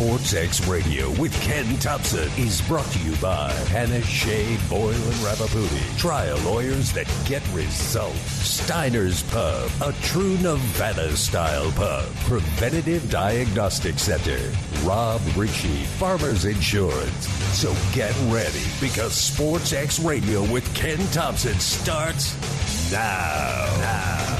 Sports X Radio with Ken Thomson is brought to you by Panish Shea Boyle and Ravipudi. Trial lawyers that get results. Steiner's Pub, a true Nevada style pub. Preventative Diagnostic Center. Rob Ritchie, Farmers Insurance. So get ready because Sports X Radio with Ken Thomson starts now. Now.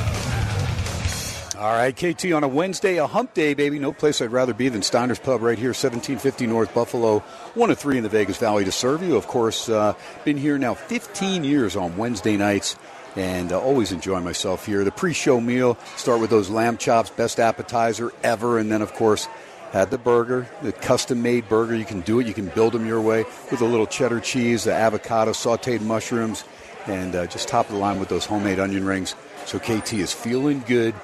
All right, KT on a Wednesday, a hump day, baby. No place I'd rather be than Steiner's Pub right here, 1750 North Buffalo, one of three in the Vegas Valley to serve you. Of course, uh, been here now 15 years on Wednesday nights and uh, always enjoy myself here. The pre-show meal, start with those lamb chops, best appetizer ever, and then, of course, had the burger, the custom-made burger. You can do it. You can build them your way with a little cheddar cheese, the avocado, sautéed mushrooms, and uh, just top of the line with those homemade onion rings. So KT is feeling good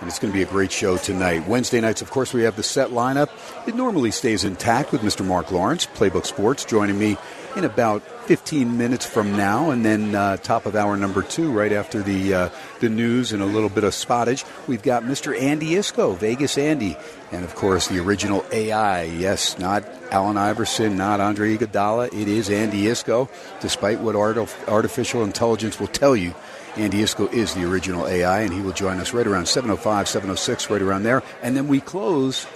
and it's going to be a great show tonight. Wednesday nights, of course, we have the set lineup. It normally stays intact with Mr. Marc Lawrence, Playbook Sports, joining me in about 15 minutes from now, and then uh, top of hour number two, right after the uh, the news and a little bit of spottage, we've got Mr. Andy Iskoe, Vegas Andy, and of course the original AI. Yes, not Allen Iverson, not Andre Iguodala. It is Andy Iskoe. despite what art- artificial intelligence will tell you. Andy Iskoe is the original AI, and he will join us right around 7.05, 7.06, right around there. And then we close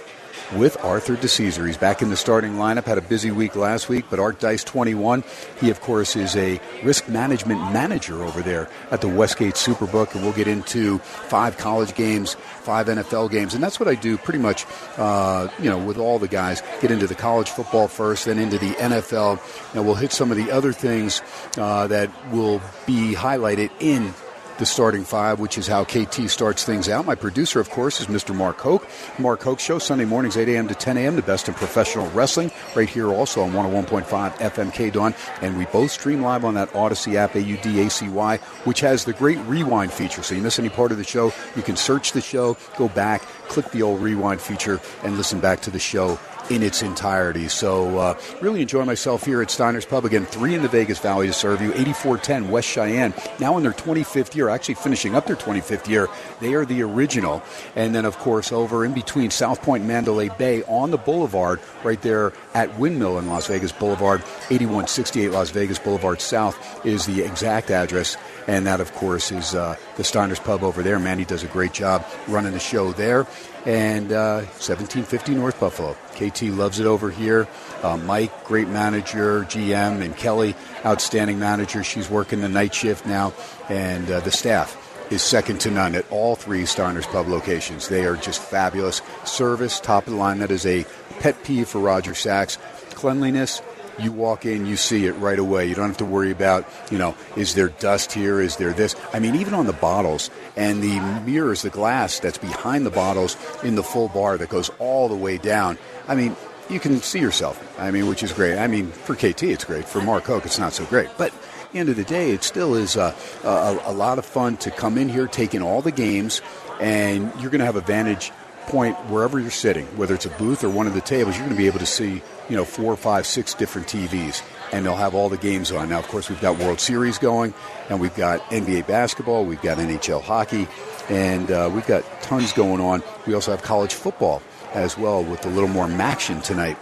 with Arthur DiCesare. He's back in the starting lineup. Had a busy week last week, but Art Dice 21. He, of course, is a risk management manager over there at the Westgate Superbook, and we'll get into five college games, five NFL games, and that's what I do pretty much. Uh, you know, with all the guys, get into the college football first, then into the NFL. Now we'll hit some of the other things uh, that will be highlighted in the starting five, which is how KT starts things out. My producer, of course, is Mr. Mark Hoke. Mark Hoke Show, Sunday mornings, 8 a.m. to 10 a.m., the best in professional wrestling, right here also on 101.5 FM Dawn. And we both stream live on that Audacy app, A-U-D-A-C-Y, which has the great rewind feature. So you miss any part of the show, you can search the show, go back, click the old rewind feature, and listen back to the show in its entirety. So, uh, really enjoy myself here at Steiner's Pub. Again, three in the Vegas Valley to serve you. 8410 West Cheyenne, now in their 25th year, actually finishing up their 25th year. They are the original. And then, of course, over in between South Point Mandalay Bay on the boulevard, right there at Windmill in Las Vegas Boulevard, 8168 Las Vegas Boulevard South is the exact address. And that, of course, is uh, the Steiner's Pub over there. Mandy does a great job running the show there. And uh, 1750 North Buffalo. KT loves it over here. Uh, Mike, great manager, GM, and Kelly, outstanding manager. She's working the night shift now. And uh, the staff is second to none at all three Steiner's Pub locations. They are just fabulous. Service, top of the line. That is a pet peeve for Roger Sachs. Cleanliness, you walk in, you see it right away. You don't have to worry about, you know, is there dust here? Is there this? I mean, even on the bottles and the mirrors, the glass that's behind the bottles in the full bar that goes all the way down. I mean, you can see yourself. I mean, which is great. I mean, for KT, it's great. For Mark Hoke, it's not so great. But the end of the day, it still is a, a, a lot of fun to come in here, take in all the games, and you're going to have a vantage point wherever you're sitting, whether it's a booth or one of the tables, you're going to be able to see, you know, four, five, six different TVs, and they'll have all the games on. Now, of course, we've got World Series going, and we've got NBA basketball, we've got NHL hockey, and uh, we've got tons going on. We also have college football as well with a little more action tonight.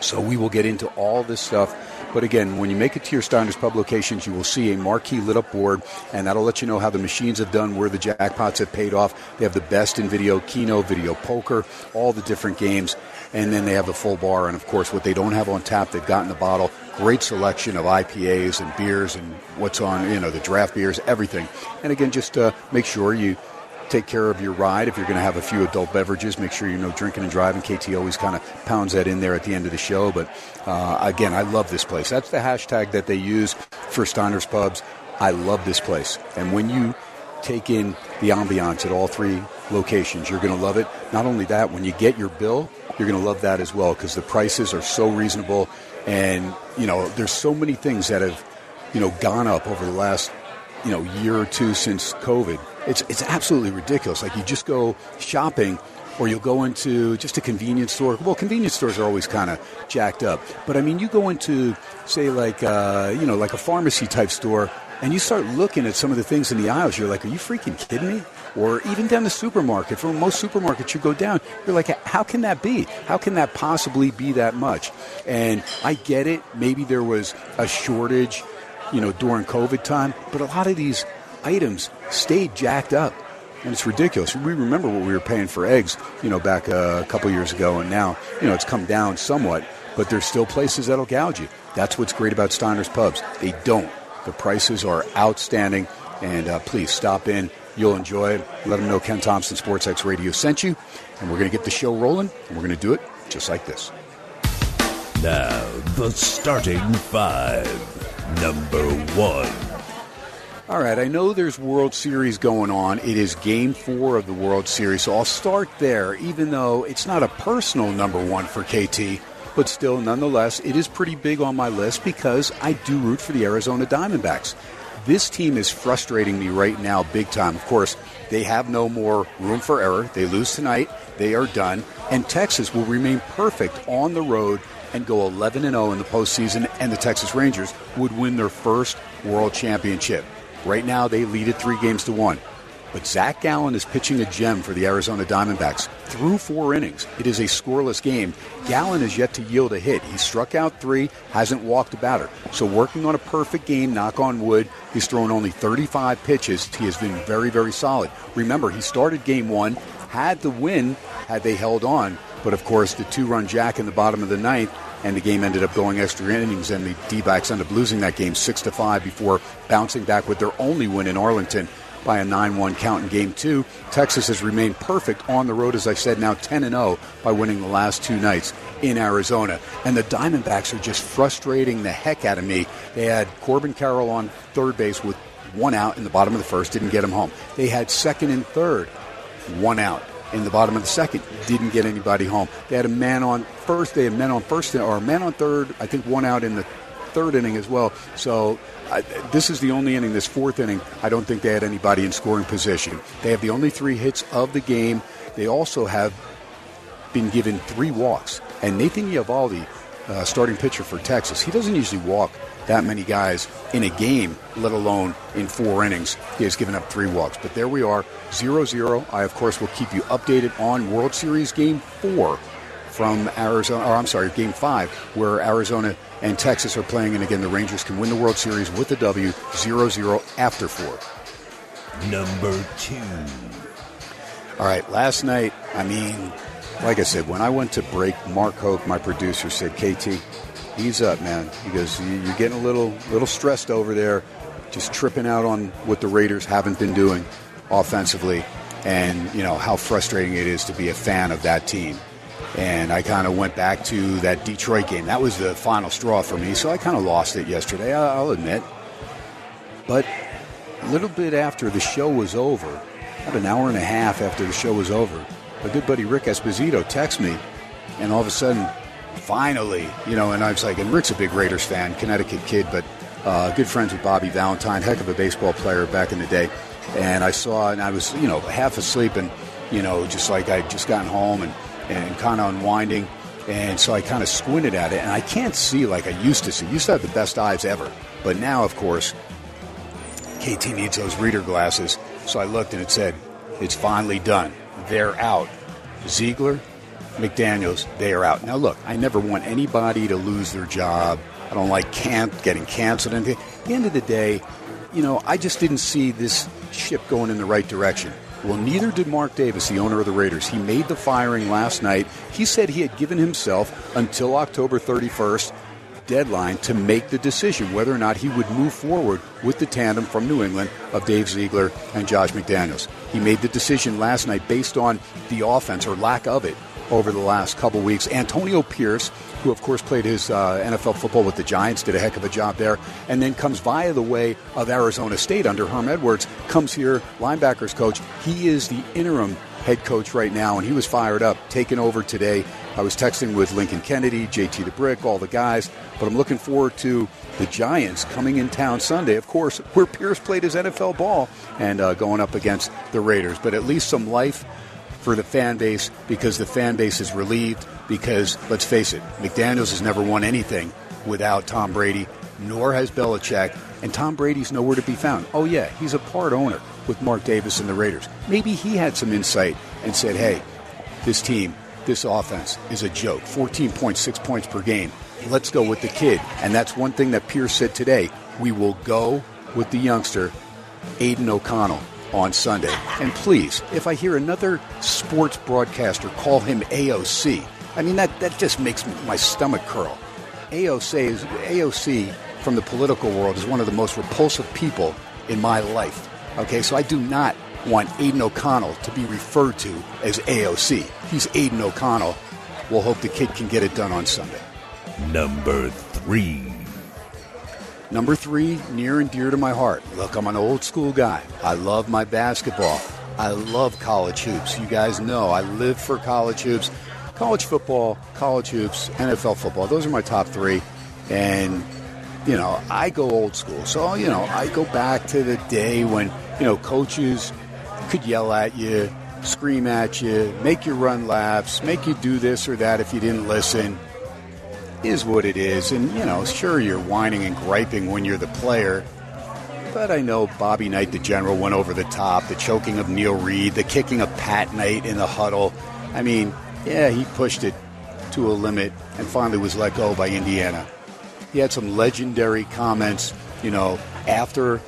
So we will get into all this stuff. But again, when you make it to your Steiner's Pub locations, you will see a marquee lit up board, and that'll let you know how the machines have done, where the jackpots have paid off. They have the best in video Keno, video poker, all the different games, and then they have the full bar. And of course, what they don't have on tap, they've got in the bottle. Great selection of IPAs and beers and what's on, you know, the draft beers, everything. And again, just uh, make sure you take care of your ride. If you're going to have a few adult beverages, make sure you know drinking and driving. KT always kind of pounds that in there at the end of the show. But uh, again, I love this place. That's the hashtag that they use for Steiner's Pubs. I love this place. And when you take in the ambiance at all three locations, you're going to love it. Not only that, when you get your bill, you're going to love that as well because the prices are so reasonable. And, you know, there's so many things that have, you know, gone up over the last, you know, year or two since COVID it's it's absolutely ridiculous. Like you just go shopping, or you'll go into just a convenience store. Well, convenience stores are always kind of jacked up, but I mean, you go into say like uh, you know like a pharmacy type store, and you start looking at some of the things in the aisles. You're like, are you freaking kidding me? Or even down the supermarket. For most supermarkets, you go down, you're like, how can that be? How can that possibly be that much? And I get it. Maybe there was a shortage, you know, during COVID time, but a lot of these items stayed jacked up. And it's ridiculous. We remember what we were paying for eggs, you know, back uh, a couple years ago, and now, you know, it's come down somewhat, but there's still places that'll gouge you. That's what's great about Steiner's Pubs. They don't. The prices are outstanding, and uh, please stop in. You'll enjoy it. Let them know Ken Thomson Sports X Radio sent you, and we're going to get the show rolling, and we're going to do it just like this. Now, the starting five. Number one. All right, I know there's World Series going on. It is game four of the World Series, so I'll start there, even though it's not a personal number one for KT, but still, nonetheless, it is pretty big on my list because I do root for the Arizona Diamondbacks. This team is frustrating me right now, big time. Of course, they have no more room for error. They lose tonight, they are done, and Texas will remain perfect on the road and go 11 0 in the postseason, and the Texas Rangers would win their first World Championship. Right now, they lead it three games to one. But Zach Gallen is pitching a gem for the Arizona Diamondbacks. Through four innings, it is a scoreless game. Gallen has yet to yield a hit. He struck out three, hasn't walked a batter. So, working on a perfect game, knock on wood, he's thrown only 35 pitches. He has been very, very solid. Remember, he started game one, had the win had they held on. But of course, the two run jack in the bottom of the ninth and the game ended up going extra innings, and the D-backs ended up losing that game six to five before bouncing back with their only win in Arlington by a 9-1 count in game two. Texas has remained perfect on the road, as I said, now 10 and 0 by winning the last two nights in Arizona. And the Diamondbacks are just frustrating the heck out of me. They had Corbin Carroll on third base with one out in the bottom of the first, didn't get him home. They had second and third, one out in the bottom of the second. Didn't get anybody home. They had a man on first. They had men on first or a man on third. I think one out in the third inning as well. So uh, this is the only inning, this fourth inning. I don't think they had anybody in scoring position. They have the only three hits of the game. They also have been given three walks. And Nathan Eovaldi, uh, starting pitcher for Texas, he doesn't usually walk that many guys in a game, let alone in four innings. He has given up three walks. But there we are, 0 0. I, of course, will keep you updated on World Series Game 4 from Arizona, or I'm sorry, Game 5, where Arizona and Texas are playing. And again, the Rangers can win the World Series with a W 0 0 after four. Number two. All right, last night, I mean, like I said, when I went to break, Mark Hoke, my producer, said, KT, ease up, man. Goes, you're getting a little little stressed over there, just tripping out on what the Raiders haven't been doing offensively, and you know how frustrating it is to be a fan of that team. And I kind of went back to that Detroit game. That was the final straw for me. So I kind of lost it yesterday. I'll admit. But a little bit after the show was over, about an hour and a half after the show was over, a good buddy Rick Esposito texts me, and all of a sudden finally, you know, and I was like, and Rick's a big Raiders fan, Connecticut kid, but uh, good friends with Bobby Valentine, heck of a baseball player back in the day. And I saw, and I was, you know, half asleep and, you know, just like I'd just gotten home and, and kind of unwinding. And so I kind of squinted at it, and I can't see like I used to see. I used to have the best eyes ever. But now, of course, KT needs those reader glasses. So I looked and it said, it's finally done. They're out. Ziegler, McDaniels, they are out. Now, look, I never want anybody to lose their job. I don't like can- getting canceled. At the end of the day, you know, I just didn't see this ship going in the right direction. Well, neither did Mark Davis, the owner of the Raiders. He made the firing last night. He said he had given himself until October 31st deadline to make the decision whether or not he would move forward with the tandem from New England of Dave Ziegler and Josh McDaniels. He made the decision last night based on the offense or lack of it over the last couple weeks. Antonio Pierce, who of course played his uh, NFL football with the Giants, did a heck of a job there, and then comes via the way of Arizona State under Herm Edwards, comes here, linebackers coach. He is the interim head coach right now, and he was fired up, taking over today. I was texting with Lincoln Kennedy, JT the Brick, all the guys, but I'm looking forward to the Giants coming in town Sunday, of course, where Pierce played his NFL ball and uh, going up against the Raiders. But at least some life for the fan base because the fan base is relieved because, let's face it, McDaniels has never won anything without Tom Brady, nor has Belichick, and Tom Brady's nowhere to be found. Oh, yeah, he's a part owner with Mark Davis and the Raiders. Maybe he had some insight and said, hey, this team, this offense is a joke. 14.6 points per game. Let's go with the kid. And that's one thing that Pierce said today. We will go with the youngster, Aidan O'Connell, on Sunday. And please, if I hear another sports broadcaster call him AOC, I mean, that, that just makes my stomach curl. AOC is AOC from the political world is one of the most repulsive people in my life. Okay, so I do not want Aidan O'Connell to be referred to as AOC. He's Aidan O'Connell. We'll hope the kid can get it done on Sunday. Number three. Number three, near and dear to my heart. Look, I'm an old school guy. I love my basketball. I love college hoops. You guys know I live for college hoops. College football, college hoops, NFL football. Those are my top three. And, you know, I go old school. So, you know, I go back to the day when, you know, coaches could yell at you, scream at you, make you run laps, make you do this or that if you didn't listen is what it is. And, you know, sure, you're whining and griping when you're the player. But I know Bobby Knight, the general, went over the top. The choking of Neil Reed, the kicking of Pat Knight in the huddle. I mean, yeah, he pushed it to a limit and finally was let go by Indiana. He had some legendary comments, you know, after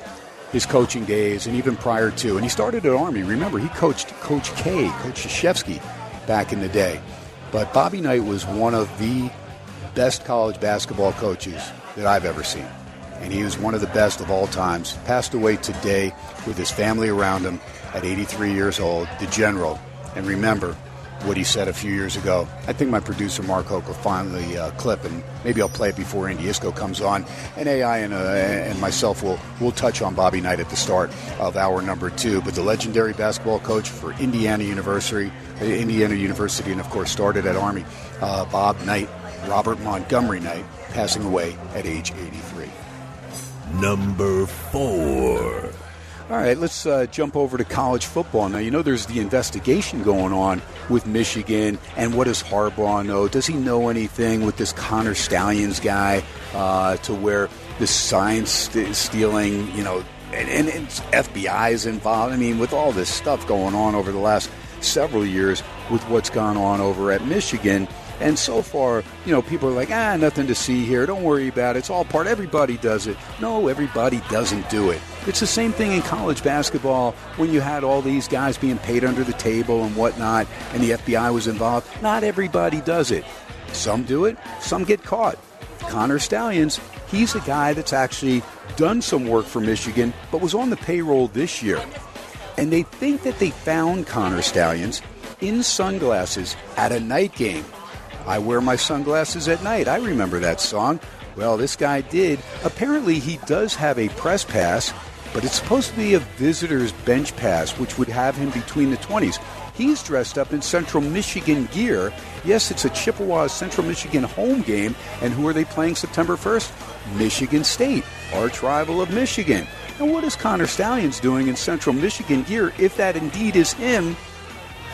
his coaching days and even prior to. And he started at Army. Remember, he coached Coach K, Coach Krzyzewski back in the day. But Bobby Knight was one of the best college basketball coaches that I've ever seen. And he was one of the best of all times. Passed away today with his family around him at 83 years old, the general. And remember what he said a few years ago. I think my producer Mark Hoke will find the uh, clip, and maybe I'll play it before Andy Iskoe comes on. And AI and, uh, and myself will will touch on Bobby Knight at the start of hour number two. But the legendary basketball coach for Indiana University, Indiana University, and of course started at Army, uh, Bob Knight Robert Montgomery Knight, passing away at age 83. Number four. All right, let's uh, jump over to college football. Now, you know there's the investigation going on with Michigan, and what does Harbaugh know? Does he know anything with this Connor Stalions guy uh, to where the science st- stealing, you know, and, and, and FBI is involved? I mean, with all this stuff going on over the last several years with what's gone on over at Michigan – and so far, you know, people are like, ah, nothing to see here. Don't worry about it. It's all part. Everybody does it. No, everybody doesn't do it. It's the same thing in college basketball when you had all these guys being paid under the table and whatnot, and the FBI was involved. Not everybody does it. Some do it, some get caught. Connor Stalions, he's a guy that's actually done some work for Michigan, but was on the payroll this year. And they think that they found Connor Stalions in sunglasses at a night game I wear my sunglasses at night. I remember that song. Well, this guy did. Apparently, he does have a press pass, but it's supposed to be a visitor's bench pass, which would have him between the 20s. He's dressed up in Central Michigan gear. Yes, it's a Chippewa Central Michigan home game. And who are they playing September 1st? Michigan State, arch rival of Michigan. And what is Connor Stalions doing in Central Michigan gear if that indeed is him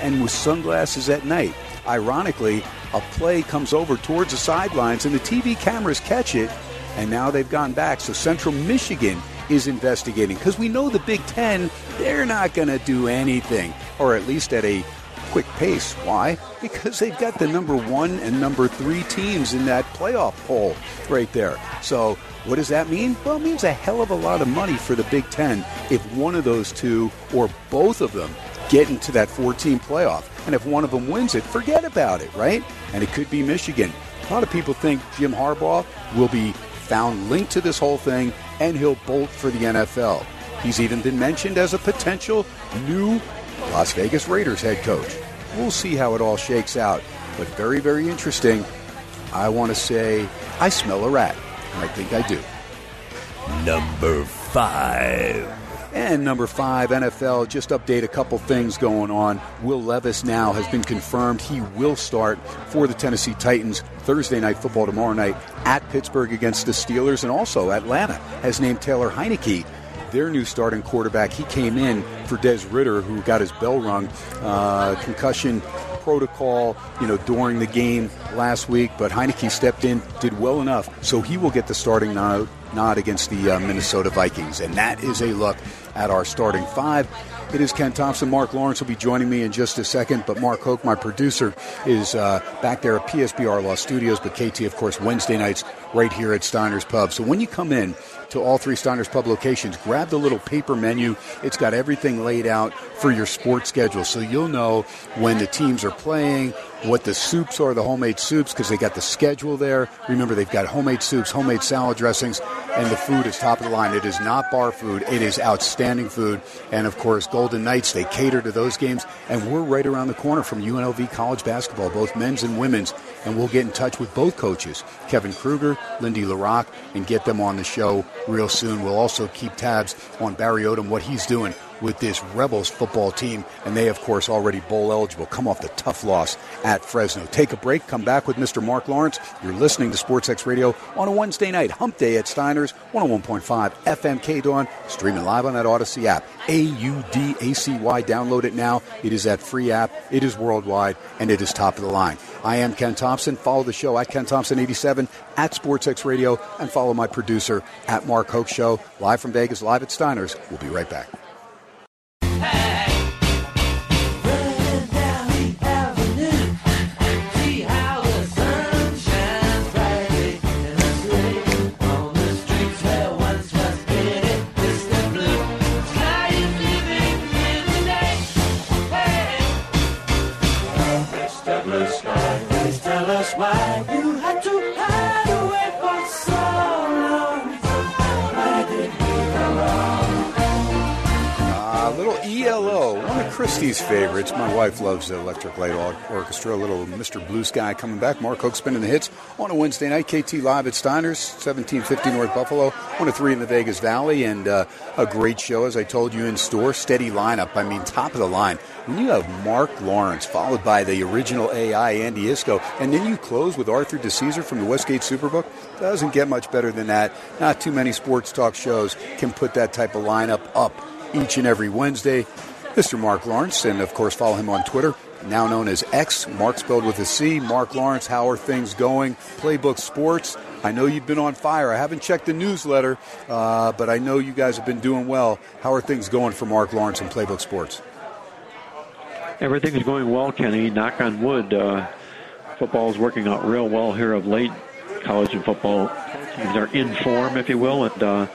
and with sunglasses at night? Ironically, a play comes over towards the sidelines and the TV cameras catch it, and now they've gone back. So Central Michigan is investigating because we know the Big Ten, they're not going to do anything, or at least at a quick pace. Why? Because they've got the number one and number three teams in that playoff poll right there. So what does that mean? Well, it means a hell of a lot of money for the Big Ten if one of those two or both of them get into that 14 playoff. And if one of them wins it, forget about it, right? And it could be Michigan. A lot of people think Jim Harbaugh will be found linked to this whole thing and he'll bolt for the NFL. He's even been mentioned as a potential new Las Vegas Raiders head coach. We'll see how it all shakes out. But very, very interesting. I want to say I smell a rat, and I think I do. Number five. And number five, NFL, just update a couple things going on. Will Levis now has been confirmed he will start for the Tennessee Titans Thursday night football tomorrow night at Pittsburgh against the Steelers. And also Atlanta has named Taylor Heinicke their new starting quarterback. He came in for Des Ridder, who got his bell rung, uh, concussion protocol, you know, during the game last week. But Heinicke stepped in, did well enough, so he will get the starting nod, nod against the uh, Minnesota Vikings, and that is a look at our starting five. It is Ken Thomson. Marc Lawrence will be joining me in just a second, but Mark Hoke, my producer, is uh, back there at PSBR Law Studios, but KT, of course, Wednesday nights right here at Steiner's Pub. So when you come in, to all three Steiner's Pub locations. Grab the little paper menu. It's got everything laid out for your sports schedule. So you'll know when the teams are playing, what the soups are, the homemade soups, because they got the schedule there. Remember, they've got homemade soups, homemade salad dressings, and the food is top of the line. It is not bar food, it is outstanding food. And of course, Golden Knights, they cater to those games. And we're right around the corner from UNLV college basketball, both men's and women's. And we'll get in touch with both coaches, Kevin Kruger, Lindy La Rocque, and get them on the show real soon. We'll also keep tabs on Barry Odom, what he's doing with this Rebels football team, and they, of course, already bowl eligible. Come off the tough loss at Fresno. Take a break. Come back with Mr. Marc Lawrence. You're listening to SportsX Radio on a Wednesday night, Hump Day at Steiner's, 101.5 FM K Dawn, streaming live on that Audacy app. A U D A C Y. Download it now. It is that free app. It is worldwide, and it is top of the line. I am Ken Thomson. Follow the show at Ken Thompson87 at SportsX Radio, and follow my producer at Mark Hoke Show, live from Vegas, live at Steiner's. We'll be right back. Christie's favorites. My wife loves the Electric Light Orchestra. A little Mr. Blue Sky coming back. Mark Hoke spinning the hits on a Wednesday night. KT live at Steiner's, 1750 North Buffalo. One of three in the Vegas Valley, and uh, a great show, as I told you, in store. Steady lineup. I mean, top of the line. When you have Marc Lawrence, followed by the original AI, Andy Iskoe, and then you close with Arthur DiCesare from the Westgate Superbook, doesn't get much better than that. Not too many sports talk shows can put that type of lineup up each and every Wednesday. Mr. Marc Lawrence, and of course, follow him on Twitter, now known as X, Mark spelled with a C. Marc Lawrence, how are things going? Playbook Sports. I know you've been on fire. I haven't checked the newsletter, uh, but I know you guys have been doing well. How are things going for Marc Lawrence and Playbook Sports? Everything's going well, Kenny. Knock on wood. Uh, football is working out real well here of late. College and football teams are in form, if you will, and uh,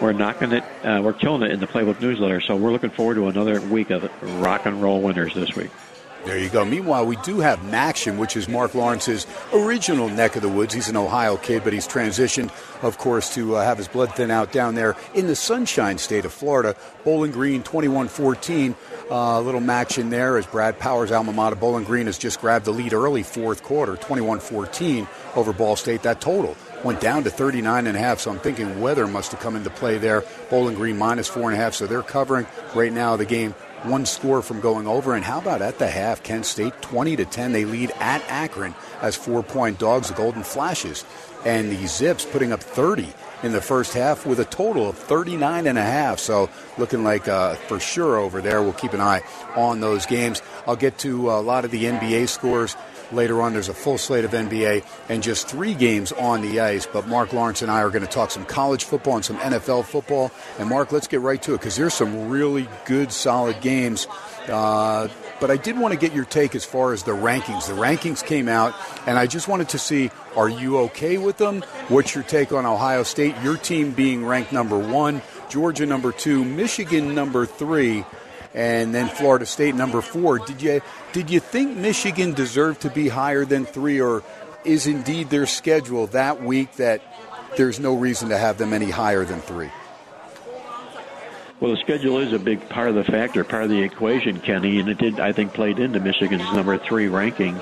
we're knocking it, uh, we're killing it in the Playbook newsletter. So we're looking forward to another week of rock and roll winners this week. There you go. Meanwhile, we do have MACtion, which is Marc Lawrence's original neck of the woods. He's an Ohio kid, but he's transitioned, of course, to uh, have his blood thin out down there in the sunshine state of Florida. Bowling Green 21 14. A uh, little MACtion there as Brad Powers' alma mater. Bowling Green has just grabbed the lead early fourth quarter, 21 14 over Ball State. That total went down to 39 and a half. So I'm thinking weather must have come into play there. Bowling Green minus four and a half. So they're covering right now the game one score from going over. And how about at the half? Kent State 20 to 10. They lead at Akron as four point dogs, the Golden Flashes. And the Zips putting up 30 in the first half with a total of 39 and a half. So looking like uh, for sure over there. We'll keep an eye on those games. I'll get to a lot of the NBA scores Later on, there's a full slate of NBA and just three games on the ice. But Marc Lawrence and I are going to talk some college football and some NFL football. And Mark, let's get right to it because there's some really good, solid games. Uh, but I did want to get your take as far as the rankings. The rankings came out, and I just wanted to see are you okay with them? What's your take on Ohio State? Your team being ranked number one, Georgia number two, Michigan number three and then Florida State number four. Did you did you think Michigan deserved to be higher than three, or is indeed their schedule that week that there's no reason to have them any higher than three? Well, the schedule is a big part of the factor, part of the equation, Kenny, and it did, I think, played into Michigan's number three ranking.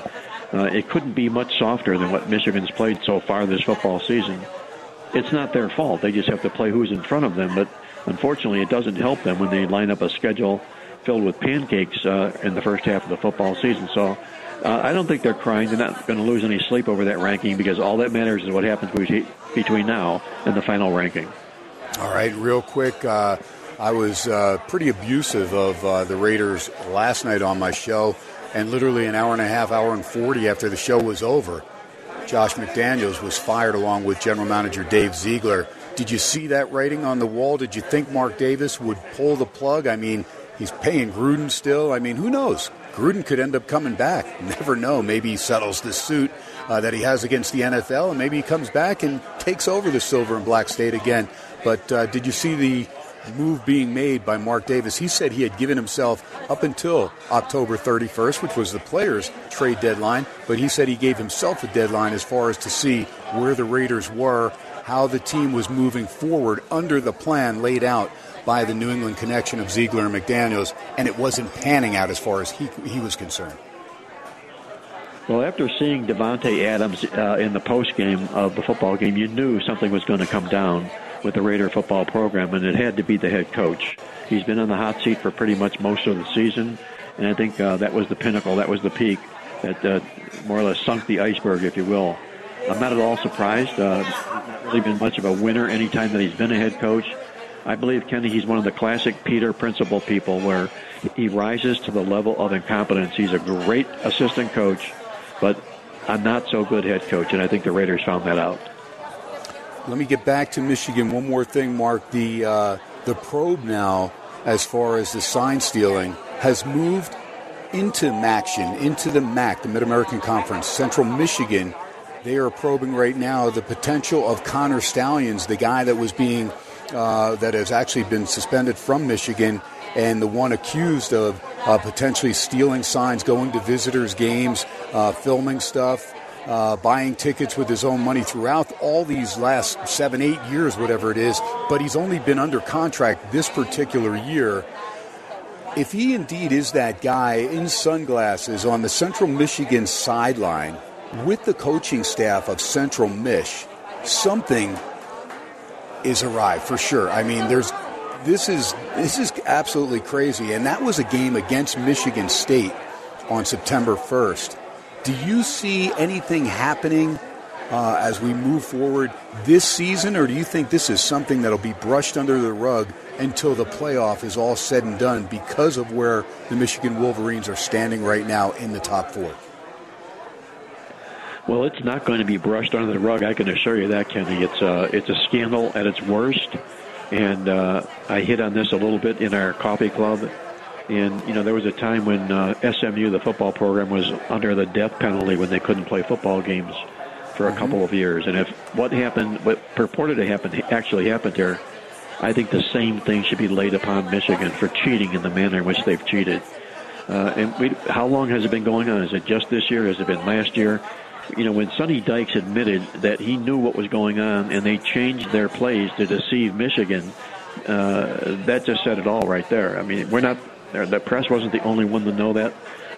Uh, it couldn't be much softer than what Michigan's played so far this football season. It's not their fault. They just have to play who's in front of them, but unfortunately, it doesn't help them when they line up a schedule filled with pancakes uh, in the first half of the football season. So uh, I don't think they're crying. They're not going to lose any sleep over that ranking because all that matters is what happens between now and the final ranking. All right, real quick. Uh, I was uh, pretty abusive of uh, the Raiders last night on my show, and literally an hour and a half, hour and 40 after the show was over, Josh McDaniels was fired along with general manager Dave Ziegler. Did you see that writing on the wall? Did you think Mark Davis would pull the plug? I mean, he's paying Gruden still. I mean, who knows? Gruden could end up coming back. Never know. Maybe he settles the suit uh, that he has against the NFL, and maybe he comes back and takes over the silver and black state again. But uh, did you see the move being made by Mark Davis? He said he had given himself up until October 31st, which was the players' trade deadline, but he said he gave himself a deadline as far as to see where the Raiders were, how the team was moving forward under the plan laid out by the New England connection of Ziegler and McDaniels, and it wasn't panning out as far as he, he was concerned. Well, after seeing Davante Adams uh, in the post game of the football game, you knew something was going to come down with the Raider football program, and it had to be the head coach. He's been on the hot seat for pretty much most of the season, and I think uh, that was the pinnacle, that was the peak that uh, more or less sunk the iceberg, if you will. I'm not at all surprised. Uh, not really been much of a winner anytime that he's been a head coach. I believe Kenny, he's one of the classic Peter principle people where he rises to the level of incompetence. He's a great assistant coach but a not so good head coach, and I think the Raiders found that out. Let me get back to Michigan. One more thing, Mark. The uh, the probe now, as far as the sign stealing, has moved into MACtion, into the MAC, the Mid American Conference. Central Michigan, they are probing right now the potential of Connor Stalions, the guy that was being uh, that has actually been suspended from Michigan and the one accused of uh, potentially stealing signs, going to visitors' games, uh, filming stuff, uh, buying tickets with his own money throughout all these last seven, eight years, whatever it is. But he's only been under contract this particular year. If he indeed is that guy in sunglasses on the Central Michigan sideline with the coaching staff of Central Mich, something is awry for sure. I mean, there's this is this is absolutely crazy. And that was a game against Michigan State on September 1st. Do you see anything happening uh, as we move forward this season, or do you think this is something that'll be brushed under the rug until the playoff is all said and done because of where the Michigan Wolverines are standing right now in the top four? Well, it's not going to be brushed under the rug. I can assure you that, Kenny. It's a, it's a scandal at its worst and uh, I hit on this a little bit in our coffee club. And you know, there was a time when uh, SMU, the football program, was under the death penalty when they couldn't play football games for a mm-hmm. couple of years. And if what happened, what purported to happen, actually happened here, I think the same thing should be laid upon Michigan for cheating in the manner in which they've cheated. Uh, and we, how long has it been going on? Is it just this year? Has it been last year? you know, when Sonny Dykes admitted that he knew what was going on and they changed their plays to deceive Michigan, uh, that just said it all right there. I mean, we're not, the press wasn't the only one to know that.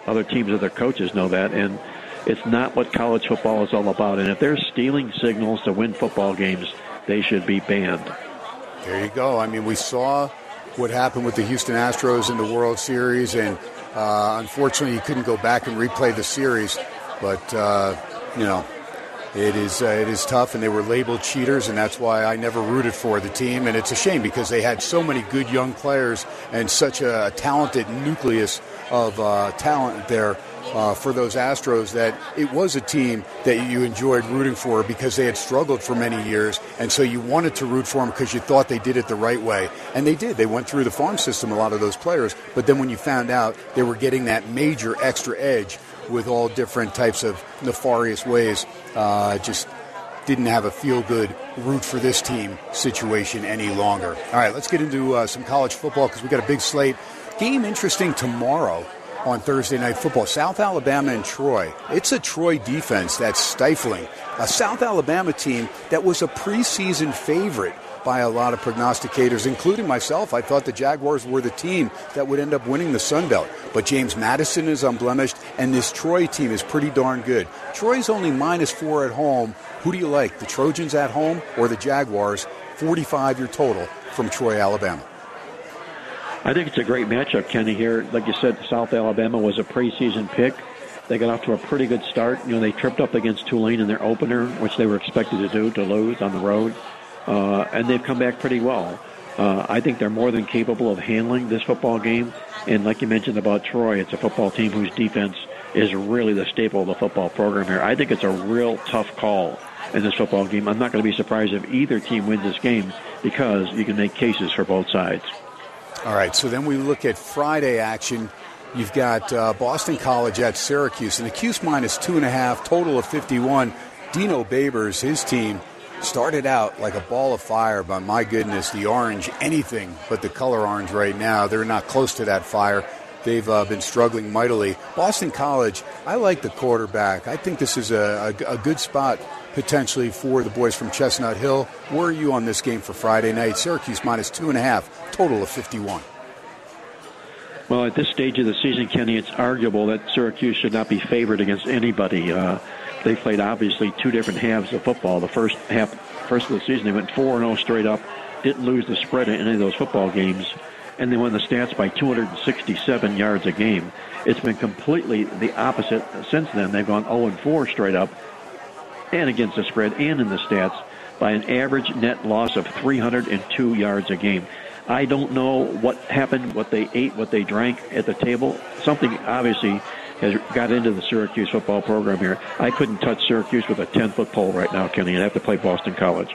Other teams, other coaches know that. And it's not what college football is all about. And if they're stealing signals to win football games, they should be banned. There you go. I mean, we saw what happened with the Houston Astros in the World Series, and uh, unfortunately, you couldn't go back and replay the series. But uh, you know, it is uh, it is tough, and they were labeled cheaters, and that's why I never rooted for the team. And it's a shame because they had so many good young players and such a talented nucleus of uh, talent there uh, for those Astros that it was a team that you enjoyed rooting for because they had struggled for many years, and so you wanted to root for them because you thought they did it the right way, and they did. They went through the farm system, a lot of those players, but then when you found out they were getting that major extra edge with all different types of nefarious ways. Uh, just didn't have a feel good root for this team situation any longer. All right, let's get into uh, some college football because we got a big slate. Game interesting tomorrow on Thursday Night Football. South Alabama and Troy. It's a Troy defense that's stifling. A South Alabama team that was a preseason favorite by a lot of prognosticators, including myself. I thought the Jaguars were the team that would end up winning the Sun Belt. But James Madison is unblemished, and this Troy team is pretty darn good. Troy's only minus four at home. Who do you like, the Trojans at home or the Jaguars? 45 your total from Troy, Alabama. I think it's a great matchup, Kenny. Here, like you said, South Alabama was a preseason pick. They got off to a pretty good start. You know, they tripped up against Tulane in their opener, which they were expected to do to lose on the road uh, and they've come back pretty well. Uh, I think they're more than capable of handling this football game. And like you mentioned about Troy, it's a football team whose defense is really the staple of the football program here. I think it's a real tough call in this football game. I'm not going to be surprised if either team wins this game because you can make cases for both sides. All right, so then we look at Friday action. You've got uh, Boston College at Syracuse, and the Cuse minus two and a half, total of 51. Dino Babers, his team, started out like a ball of fire, but my goodness, the orange, anything but the color orange right now. They're not close to that fire. They've uh, been struggling mightily. Boston College, I like the quarterback. I think this is a, a, a good spot potentially for the boys from Chestnut Hill. Where are you on this game for Friday night? Syracuse minus two and a half, total of 51. Well, at this stage of the season, Kenny, it's arguable that Syracuse should not be favored against anybody. Uh, they played obviously two different halves of football. The first half, first of the season, they went four and zero oh straight up, didn't lose the spread in any of those football games, and they won the stats by 267 yards a game. It's been completely the opposite since then. They've gone 0 and 4 straight up, and against the spread, and in the stats by an average net loss of 302 yards a game. I don't know what happened, what they ate, what they drank at the table. Something obviously has got into the Syracuse football program here. I couldn't touch Syracuse with a 10 foot pole right now, Kenny. And I'd have to play Boston College.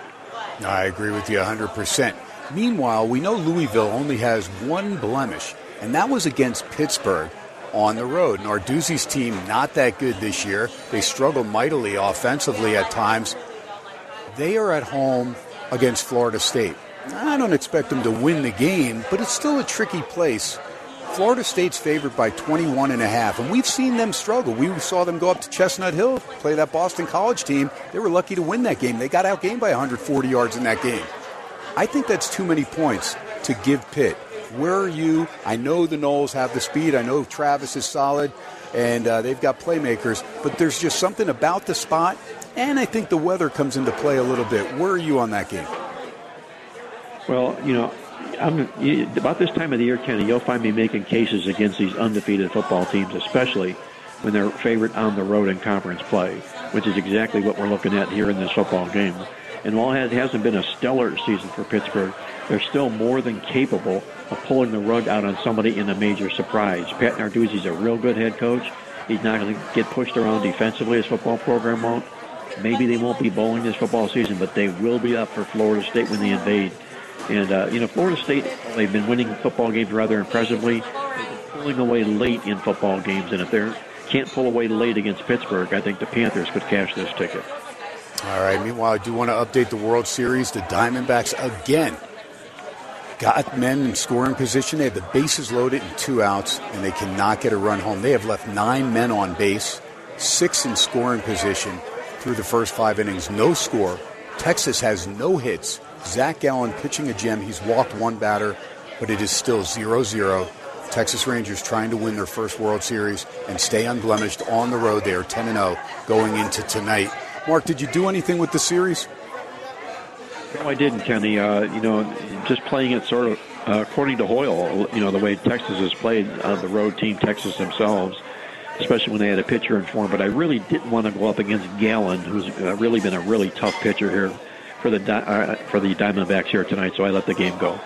I agree with you 100%. Meanwhile, we know Louisville only has one blemish, and that was against Pittsburgh on the road. Narduzzi's team not that good this year. They struggle mightily offensively at times. They are at home against Florida State. I don't expect them to win the game, but it's still a tricky place Florida State's favored by 21 and a half, and we've seen them struggle. We saw them go up to Chestnut Hill, play that Boston College team. They were lucky to win that game. They got outgained by 140 yards in that game. I think that's too many points to give Pitt. Where are you? I know the Noles have the speed. I know Travis is solid, and uh, they've got playmakers, but there's just something about the spot, and I think the weather comes into play a little bit. Where are you on that game? Well, you know, I'm, you, about this time of the year, Kenny, you'll find me making cases against these undefeated football teams, especially when they're favored on the road in conference play, which is exactly what we're looking at here in this football game. And while it hasn't been a stellar season for Pittsburgh, they're still more than capable of pulling the rug out on somebody in a major surprise. Pat Narduzzi's a real good head coach. He's not going to get pushed around defensively. His football program won't. Maybe they won't be bowling this football season, but they will be up for Florida State when they invade. And, uh, you know, Florida State, they've been winning football games rather impressively. Pulling away late in football games. And if they can't pull away late against Pittsburgh, I think the Panthers could cash this ticket. All right. Meanwhile, I do want to update the World Series. The Diamondbacks again got men in scoring position. They have the bases loaded and two outs, and they cannot get a run home. They have left nine men on base, six in scoring position through the first five innings. No score. Texas has no hits Zach Gallen pitching a gem. He's walked one batter, but it is still 0 0. Texas Rangers trying to win their first World Series and stay unblemished on the road. They are 10 0 going into tonight. Mark, did you do anything with the series? No, I didn't, Kenny. Uh, you know, just playing it sort of uh, according to Hoyle, you know, the way Texas has played on the road team, Texas themselves, especially when they had a pitcher in form. But I really didn't want to go up against Gallen, who's uh, really been a really tough pitcher here for the uh, for the Diamondbacks here tonight, so I let the game go.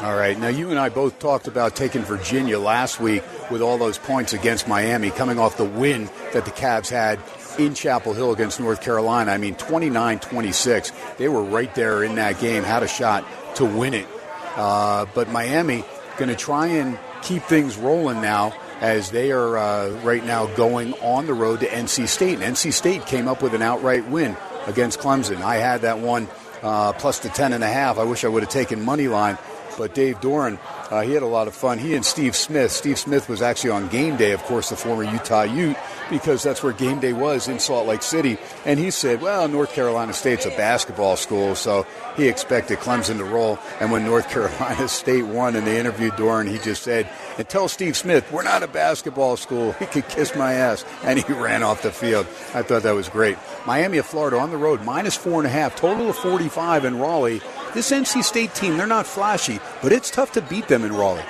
All right. Now, you and I both talked about taking Virginia last week with all those points against Miami, coming off the win that the Cavs had in Chapel Hill against North Carolina. I mean, 29 26. They were right there in that game, had a shot to win it. Uh, but Miami going to try and keep things rolling now as they are uh, right now going on the road to NC State. And NC State came up with an outright win against Clemson. I had that one uh, plus the ten and a half. I wish I would have taken money line, but Dave Doeren, uh, he had a lot of fun. He and Steve Smith. Steve Smith was actually on game day, of course, the former Utah Ute, because that's where game day was in Salt Lake City. And he said, well, North Carolina State's a basketball school, so he expected Clemson to roll. And when North Carolina State won and they interviewed Doeren, he just said, and tell Steve Smith, we're not a basketball school. He could kiss my ass. And he ran off the field. I thought that was great. Miami of Florida on the road, minus four and a half, total of 45 in Raleigh. This NC State team, they're not flashy, but it's tough to beat them in Raleigh.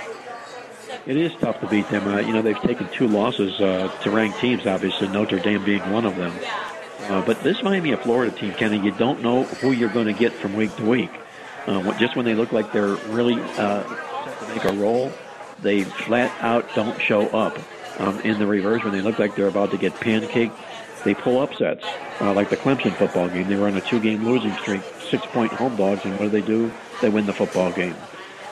It is tough to beat them. Uh, you know, they've taken two losses uh, to ranked teams, obviously, Notre Dame being one of them. Uh, but this Miami of Florida team, Kenny, you don't know who you're going to get from week to week. Uh, just when they look like they're really uh, set to make a roll, they flat out don't show up. Um, in the reverse, when they look like they're about to get pancaked, they pull upsets, uh, like the Clemson football game. They were on a two-game losing streak, six-point home dogs, and what do they do? They win the football game.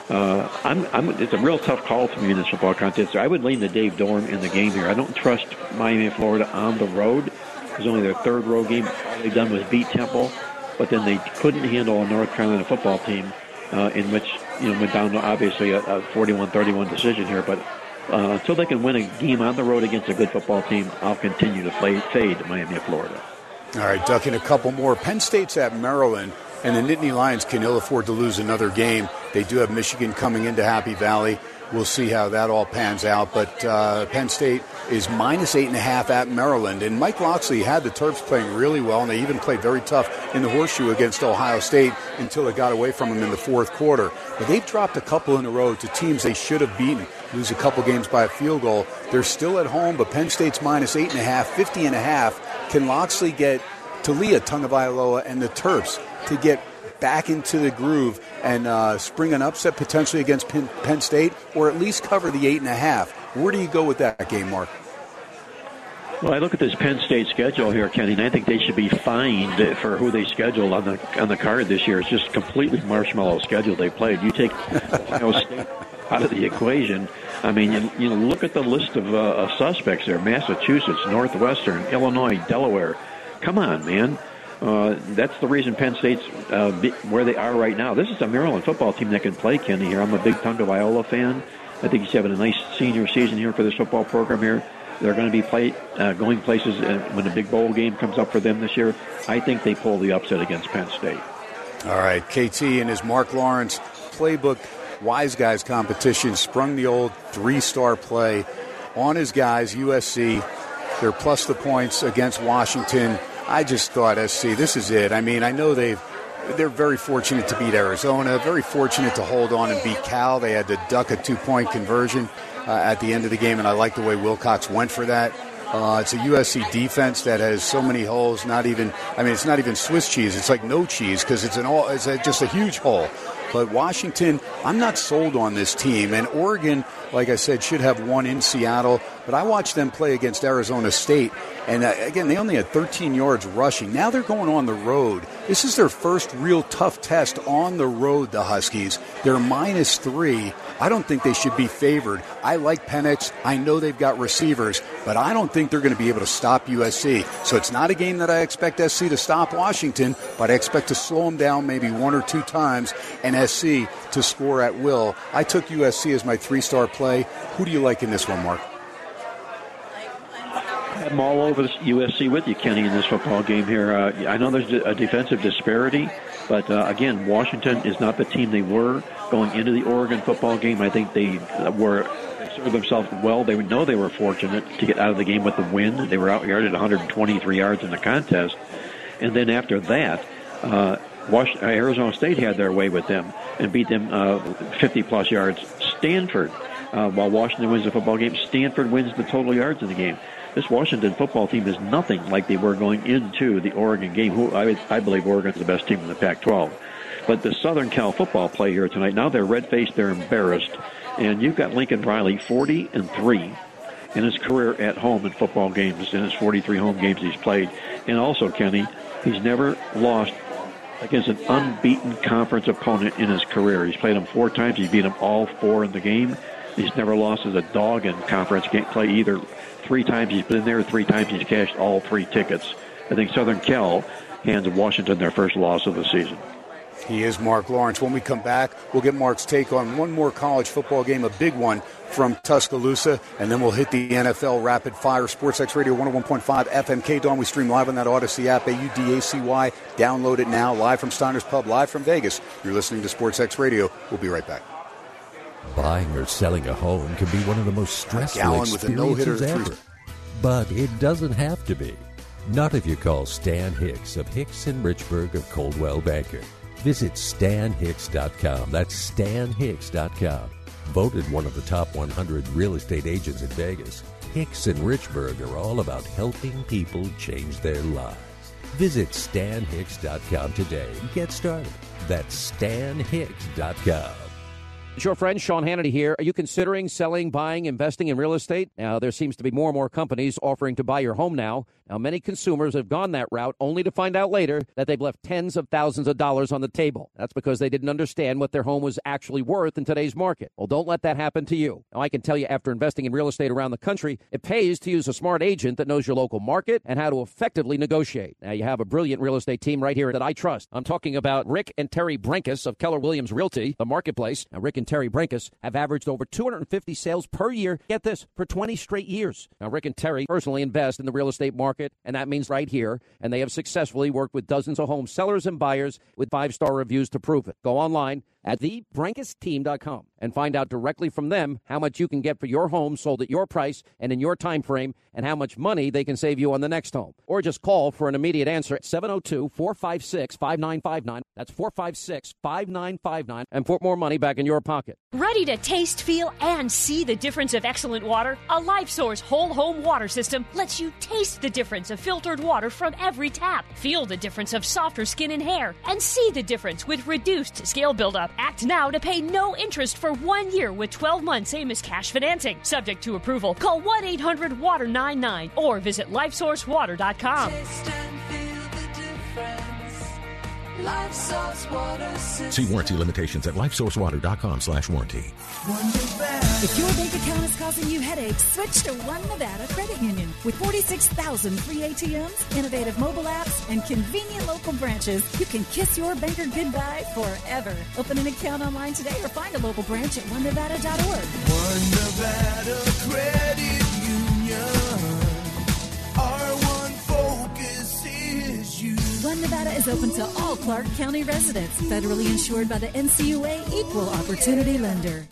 Uh, I'm, I'm, it's a real tough call to me in this football contest. I would lean to Dave Doeren in the game here. I don't trust Miami, Florida on the road. It was only their third road game. All they've done was beat Temple, but then they couldn't handle a North Carolina football team uh, in which you know went down to obviously a, a 41-31 decision here. But uh, until they can win a game on the road against a good football team, I'll continue to play, fade Miami, Florida. All right, ducking a couple more. Penn State's at Maryland. And the Nittany Lions can ill afford to lose another game. They do have Michigan coming into Happy Valley. We'll see how that all pans out. But uh, Penn State is minus eight and a half at Maryland. And Mike Locksley had the Terps playing really well, and they even played very tough in the horseshoe against Ohio State until it got away from them in the fourth quarter. But they've dropped a couple in a row to teams they should have beaten. Lose a couple games by a field goal. They're still at home, but Penn State's minus eight and a half, 50 and a half. Can Locksley get Taulia Tagovailoa and the Terps to get back into the groove and uh, spring an upset potentially against Penn, Penn State, or at least cover the eight and a half. Where do you go with that game, Mark? Well, I look at this Penn State schedule here, Kenny, and I think they should be fined for who they scheduled on the on the card this year. It's just completely marshmallow schedule they played. You take Ohio State out of the equation. I mean, you, you know, look at the list of, uh, of suspects there: Massachusetts, Northwestern, Illinois, Delaware. Come on, man. Uh, that's the reason Penn State's uh, where they are right now. This is a Maryland football team that can play Kenny here. I'm a big Tagovailoa fan. I think he's having a nice senior season here for this football program here. They're going to be play, uh, going places uh, when the big bowl game comes up for them this year. I think they pull the upset against Penn State. All right, KT and his Mark Lawrence playbook wise guys competition sprung the old three-star play on his guys USC. They're plus the points against Washington. I just thought SC, this is it. I mean, I know they've they're very fortunate to beat Arizona, very fortunate to hold on and beat Cal. They had to duck a two point conversion uh, at the end of the game, and I like the way Wilcox went for that. Uh, it's a USC defense that has so many holes. Not even, I mean, it's not even Swiss cheese. It's like no cheese because it's an all. It's a, just a huge hole. But Washington, I'm not sold on this team. And Oregon, like I said, should have won in Seattle. But I watched them play against Arizona State. And uh, again, they only had 13 yards rushing. Now they're going on the road. This is their first real tough test on the road, the Huskies. They're minus three. I don't think they should be favored. I like Penix. I know they've got receivers, but I don't think they're going to be able to stop USC. So it's not a game that I expect SC to stop Washington, but I expect to slow them down maybe one or two times and SC to score at will. I took USC as my three star play. Who do you like in this one, Mark? I'm all over USC with you, Kenny, in this football game here. Uh, I know there's a defensive disparity, but uh, again, Washington is not the team they were going into the Oregon football game. I think they were served themselves well. They know they were fortunate to get out of the game with the win. They were out yarded 123 yards in the contest, and then after that, uh, Washington, Arizona State had their way with them and beat them uh, 50 plus yards. Stanford, uh, while Washington wins the football game, Stanford wins the total yards in the game. This Washington football team is nothing like they were going into the Oregon game. Who I, I believe Oregon's the best team in the Pac-12. But the Southern Cal football play here tonight, now they're red faced, they're embarrassed. And you've got Lincoln Riley, 40 and 3 in his career at home in football games, in his 43 home games he's played. And also, Kenny, he's never lost against an unbeaten conference opponent in his career. He's played them four times. He beat them all four in the game. He's never lost as a dog in conference game play either. Three times he's been there. Three times he's cashed all three tickets. I think Southern Cal hands Washington their first loss of the season. He is Mark Lawrence. When we come back, we'll get Mark's take on one more college football game, a big one from Tuscaloosa, and then we'll hit the NFL Rapid Fire Sports X Radio 101.5 FMK Dawn. We stream live on that Audacy app, A-U-D-A-C-Y. Download it now, live from Steiner's Pub, live from Vegas. You're listening to Sports X Radio. We'll be right back. Buying or selling a home can be one of the most stressful experiences ever. But it doesn't have to be. Not if you call Stan Hicks of Hicks and Richburg of Coldwell Banker. Visit stanhicks.com. That's stanhicks.com. Voted one of the top 100 real estate agents in Vegas, Hicks and Richburg are all about helping people change their lives. Visit stanhicks.com today and get started. That's stanhicks.com. It's your friend Sean Hannity here. Are you considering selling, buying, investing in real estate? Now, there seems to be more and more companies offering to buy your home now. Now, many consumers have gone that route only to find out later that they've left tens of thousands of dollars on the table. That's because they didn't understand what their home was actually worth in today's market. Well, don't let that happen to you. Now, I can tell you after investing in real estate around the country, it pays to use a smart agent that knows your local market and how to effectively negotiate. Now, you have a brilliant real estate team right here that I trust. I'm talking about Rick and Terry Brenkus of Keller Williams Realty, the marketplace. Now, Rick and Terry Brenkus have averaged over 250 sales per year. Get this, for 20 straight years. Now, Rick and Terry personally invest in the real estate market, and that means right here. And they have successfully worked with dozens of home sellers and buyers with five star reviews to prove it. Go online at thebrenkusteam.com and find out directly from them how much you can get for your home sold at your price and in your time frame and how much money they can save you on the next home. Or just call for an immediate answer at 702-456-5959. That's 456-5959 and put more money back in your pocket. Ready to taste, feel, and see the difference of excellent water? A Life Source whole home water system lets you taste the difference of filtered water from every tap, feel the difference of softer skin and hair, and see the difference with reduced scale buildup. Act now to pay no interest for one year with 12 months, same as cash financing. Subject to approval. Call 1 800 Water 99 or visit lifesourcewater.com. See warranty limitations at lifesourcewater.com slash warranty. If your bank account is causing you headaches, switch to One Nevada Credit Union. With 46,000 free ATMs, innovative mobile apps, and convenient local branches, you can kiss your banker goodbye forever. Open an account online today or find a local branch at onenevada.org. One Nevada Credit Union. One Nevada is open to all Clark County residents, federally insured by the NCUA Equal Opportunity Lender.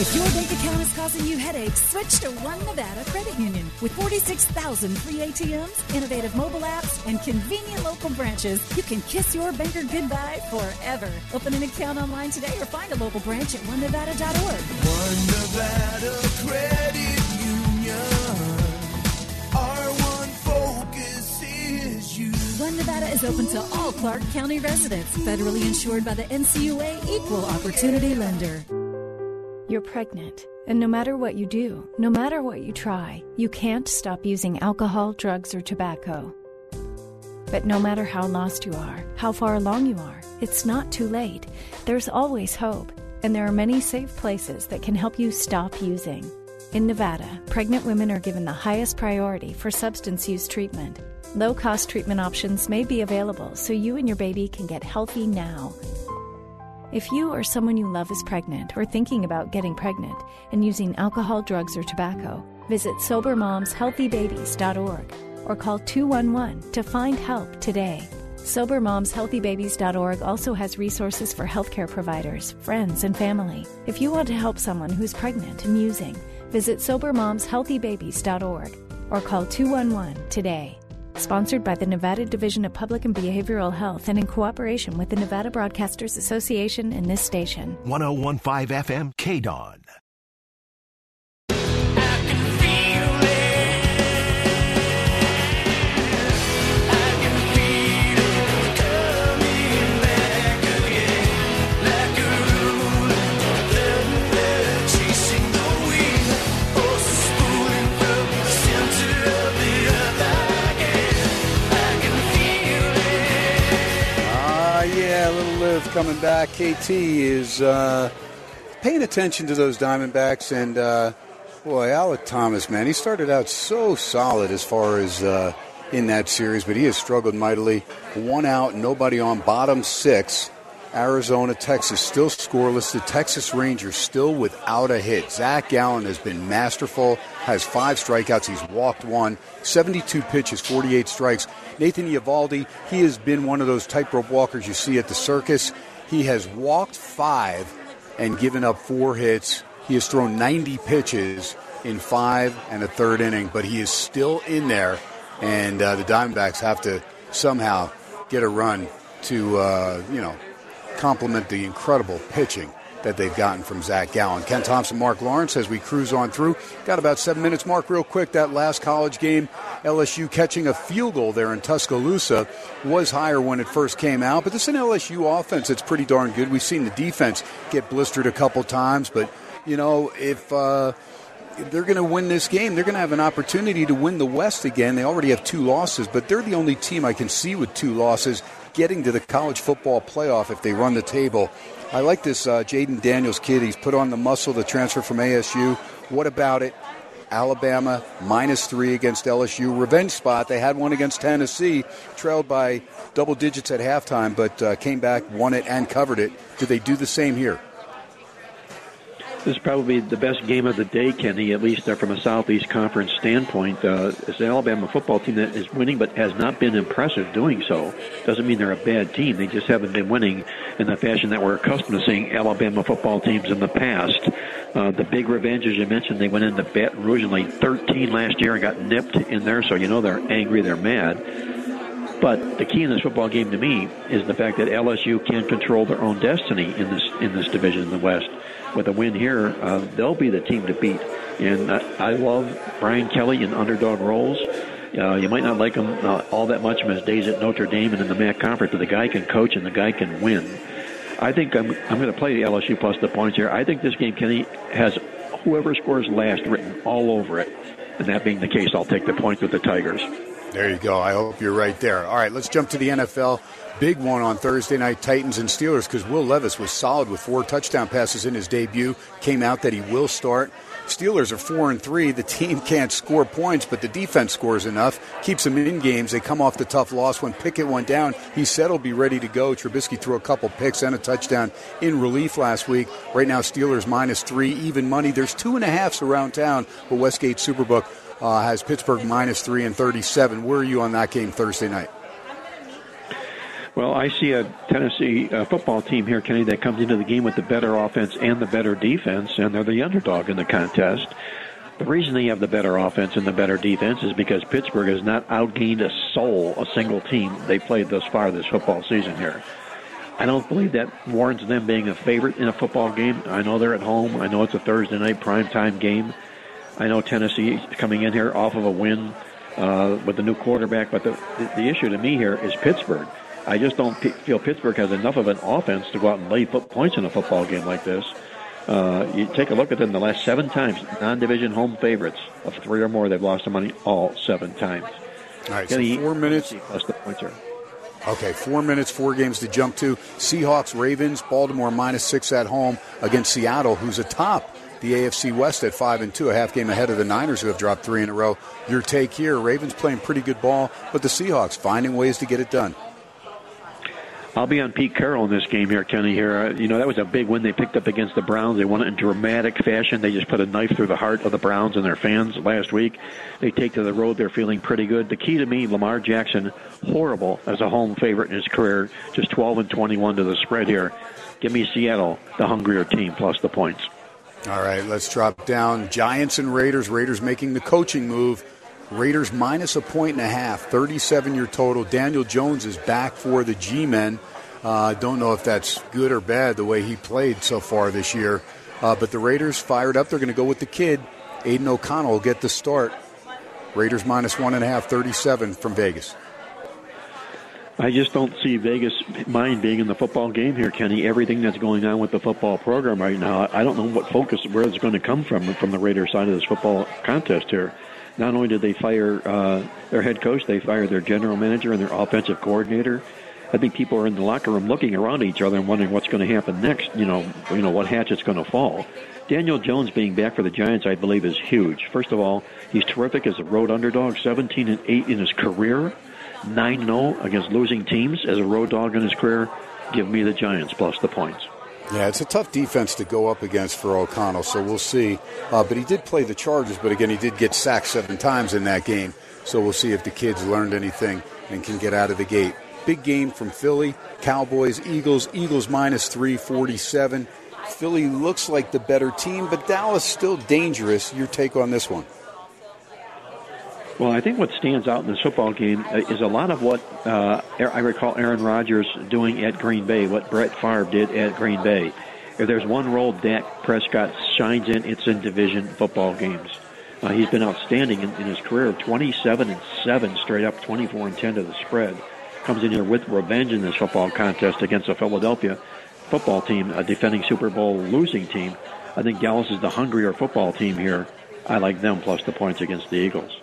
If your bank account is causing you headaches, switch to One Nevada Credit Union. With 46,000 free ATMs, innovative mobile apps, and convenient local branches, you can kiss your banker goodbye forever. Open an account online today or find a local branch at onenevada.org. One Nevada Credit Union. One Nevada is open to all Clark County residents, federally insured by the NCUA Equal Opportunity Lender. You're pregnant, and no matter what you do, no matter what you try, you can't stop using alcohol, drugs, or tobacco. But no matter how lost you are, how far along you are, it's not too late. There's always hope, and there are many safe places that can help you stop using. In Nevada, pregnant women are given the highest priority for substance use treatment. Low cost treatment options may be available so you and your baby can get healthy now. If you or someone you love is pregnant or thinking about getting pregnant and using alcohol, drugs, or tobacco, visit SoberMomsHealthyBabies.org or call 211 to find help today. SoberMomsHealthyBabies.org also has resources for healthcare providers, friends, and family. If you want to help someone who's pregnant and using, visit SoberMomsHealthyBabies.org or call 211 today. Sponsored by the Nevada Division of Public and Behavioral Health and in cooperation with the Nevada Broadcasters Association and this station. 1015 FM, KDON. Coming back. KT is uh, paying attention to those Diamondbacks, and uh, boy, Alek Thomas, man, he started out so solid as far as uh, in that series, but he has struggled mightily. One out, nobody on, bottom six. Arizona, Texas still scoreless. The Texas Rangers still without a hit. Zach Gallen has been masterful, has five strikeouts. He's walked one, 72 pitches, 48 strikes. Nathan Eovaldi, he has been one of those tightrope walkers you see at the circus. He has walked five and given up four hits. He has thrown 90 pitches in five and a third inning, but he is still in there, and uh, the Diamondbacks have to somehow get a run to, uh, you know, complement the incredible pitching that they've gotten from Zach Gallen. Ken Thomson, Mark Lawrence, as we cruise on through. Got about seven minutes. Mark, real quick, that last college game, LSU catching a field goal there in Tuscaloosa was higher when it first came out, but this is an LSU offense that's pretty darn good. We've seen the defense get blistered a couple times, but, you know, if. Uh, they're going to win this game. They're going to have an opportunity to win the West again. They already have two losses, but they're the only team I can see with two losses getting to the college football playoff if they run the table. I like this uh, Jayden Daniels kid. He's put on the muscle, to transfer from ASU. What about it? Alabama minus three against LSU. Revenge spot. They had one against Tennessee, trailed by double digits at halftime, but uh, came back, won it, and covered it. Do they do the same here? This is probably the best game of the day, Kenny, at least uh, from a Southeast Conference standpoint. Uh, it's the Alabama football team that is winning but has not been impressive doing so. Doesn't mean they're a bad team. They just haven't been winning in the fashion that we're accustomed to seeing Alabama football teams in the past. Uh, the big revenge, as you mentioned, they went into Baton Rouge in like 13 last year and got nipped in there, so you know they're angry, they're mad. But the key in this football game to me is the fact that LSU can control their own destiny in this in this division in the West with a win here, uh, they'll be the team to beat. And I, I love Brian Kelly in underdog roles. Uh, you might not like him uh, all that much from his days at Notre Dame and in the MAC conference, but the guy can coach and the guy can win. I think I'm, I'm going to play the LSU plus the points here. I think this game, Kenny, has whoever scores last written all over it. And that being the case, I'll take the points with the Tigers. There you go. I hope you're right there. All right, let's jump to the NFL big one on Thursday night, Titans and Steelers, because Will Levis was solid with four touchdown passes in his debut. Came out that he will start. Steelers are four and three. The team can't score points, but the defense scores enough, keeps them in games. They come off the tough loss. When Pickett went down, he said he'll be ready to go. Trubisky threw a couple picks and a touchdown in relief last week. Right now, Steelers minus three, even money. There's two and a halfs around town, but Westgate Superbook uh, has Pittsburgh minus three and 37. Where are you on that game Thursday night? Well, I see a Tennessee uh, football team here, Kenny, that comes into the game with the better offense and the better defense, and they're the underdog in the contest. The reason they have the better offense and the better defense is because Pittsburgh has not outgained a soul, a single team they played thus far this football season here. I don't believe that warrants them being a favorite in a football game. I know they're at home. I know it's a Thursday night primetime game. I know Tennessee is coming in here off of a win uh, with the new quarterback, but the, the, issue to me here is Pittsburgh. I just don't p- feel Pittsburgh has enough of an offense to go out and lay foot points in a football game like this. Uh, you take a look at them the last seven times, non-division home favorites of three or more, they've lost the money all seven times. All right, so four minutes. Plus the points are. Okay, four minutes, four games to jump to. Seahawks, Ravens, Baltimore minus six at home against Seattle, who's atop the AFC West at five and two, a half game ahead of the Niners, who have dropped three in a row. Your take here: Ravens playing pretty good ball, but the Seahawks finding ways to get it done. I'll be on Pete Carroll in this game here, Kenny. Here, uh, you know that was a big win they picked up against the Browns. They won it in dramatic fashion. They just put a knife through the heart of the Browns and their fans last week. They take to the road. They're feeling pretty good. The key to me, Lamar Jackson, horrible as a home favorite in his career. Just 12 and 21 to the spread here. Give me Seattle, the hungrier team, plus the points. All right, let's drop down. Giants and Raiders. Raiders making the coaching move. Raiders minus a point and a half, 37 year total. Daniel Jones is back for the G Men. I uh, don't know if that's good or bad the way he played so far this year. Uh, but the Raiders fired up. They're going to go with the kid. Aidan O'Connell will get the start. Raiders minus one and a half, 37 from Vegas. I just don't see Vegas mind being in the football game here, Kenny. Everything that's going on with the football program right now, I don't know what focus, where it's going to come from from the Raiders side of this football contest here. Not only did they fire uh, their head coach, they fired their general manager and their offensive coordinator. I think people are in the locker room looking around each other and wondering what's going to happen next. You know, you know what hatchet's going to fall. Daniel Jones being back for the Giants, I believe, is huge. First of all, he's terrific as a road underdog, 17 and 8 in his career, 9 0 against losing teams as a road dog in his career. Give me the Giants plus the points. Yeah, it's a tough defense to go up against for O'Connell, so we'll see. Uh, but he did play the Chargers, but again, he did get sacked seven times in that game. So we'll see if the kids learned anything and can get out of the gate. Big game from Philly. Cowboys, Eagles. Eagles minus 347. Philly looks like the better team, but Dallas still dangerous. Your take on this one? Well, I think what stands out in this football game uh, is a lot of what uh, I recall Aaron Rodgers doing at Green Bay, what Brett Favre did at Green Bay. if there's one role Dak Prescott shines in, it's in division football games. Uh, he's been outstanding in, in his career, 27 and 7 straight up, 24 and 10 to the spread. Comes in here with revenge in this football contest against a Philadelphia football team, a defending Super Bowl losing team. I think Dallas is the hungrier football team here. I like them plus the points against the Eagles.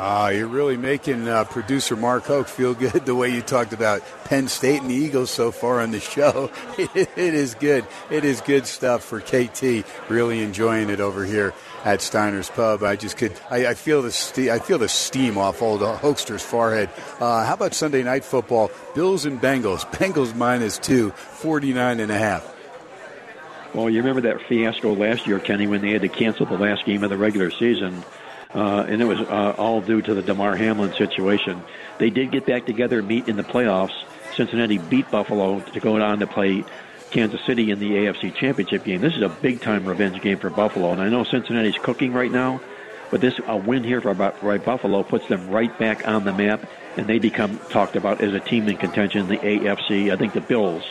Ah, you're really making uh, producer Mark Hoke feel good the way you talked about Penn State and the Eagles so far on the show. it is good. It is good stuff for KT. Really enjoying it over here at Steiner's Pub. I just could. I, I feel the ste- I feel the steam off old Hoekster's forehead. Uh, how about Sunday night football? Bills and Bengals. Bengals minus two, 49 and a half. Well, you remember that fiasco last year, Kenny, when they had to cancel the last game of the regular season uh, and it was uh, all due to the Damar Hamlin situation. They did get back together and meet in the playoffs. Cincinnati beat Buffalo to go on to play Kansas City in the AFC Championship game. This is a big time revenge game for Buffalo, and I know Cincinnati's cooking right now, but this a win here for right Buffalo puts them right back on the map, and they become talked about as a team in contention in the AFC. I think the Bills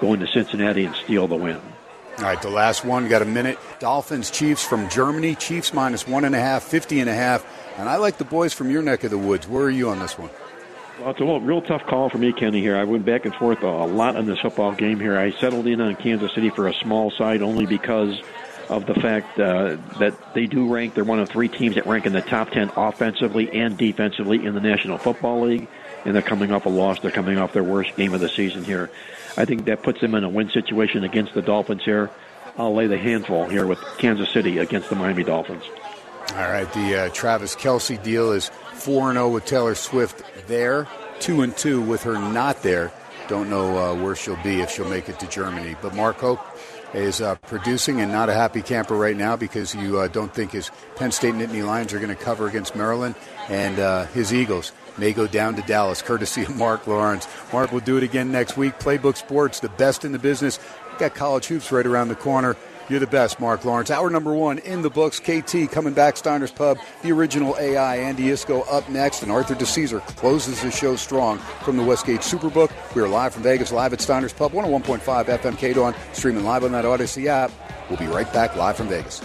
go into Cincinnati and steal the win. All right, the last one, got a minute. Dolphins, Chiefs from Germany. Chiefs minus one and a half, 50 and a half. And I like the boys from your neck of the woods. Where are you on this one? Well, it's a real, real tough call for me, Kenny. Here, I went back and forth a, lot on this football game. Here, I settled in on Kansas City for a small side only because of the fact uh, that they do rank. They're one of three teams that rank in the top ten offensively and defensively in the National Football League, and they're coming off a loss. They're coming off their worst game of the season here. I think that puts them in a win situation against the Dolphins here. I'll lay the handful here with Kansas City against the Miami Dolphins. All right, the uh, Travis Kelce deal is 4 0 with Taylor Swift there, 2 and 2 with her not there. Don't know uh, where she'll be if she'll make it to Germany. But Mark Hoke is uh, producing and not a happy camper right now because you uh, don't think his Penn State Nittany Lions are going to cover against Maryland and uh, his Eagles may go down to Dallas, courtesy of Mark Lawrence. Mark will do it again next week. Playbook Sports, the best in the business. Got college hoops right around the corner. You're the best, Mark Lawrence. Hour number one in the books. KT coming back, Steiner's Pub, the original AI. Andy Iskoe up next, and Arthur DiCesare closes the show strong from the Westgate Superbook. We are live from Vegas, live at Steiner's Pub, 101.5 FM KDON, streaming live on that Audacy app. We'll be right back live from Vegas.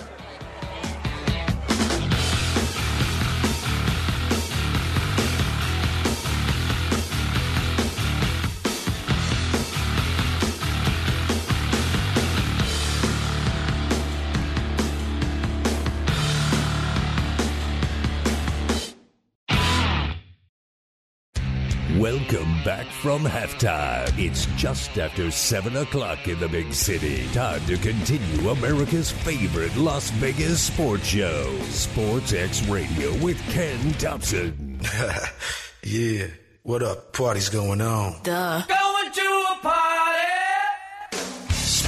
From halftime. It's just after 7 o'clock in the big city. Time to continue America's favorite Las Vegas sports show, Sports X Radio with Ken Thomson. yeah, what up? Party's going on. Duh. Going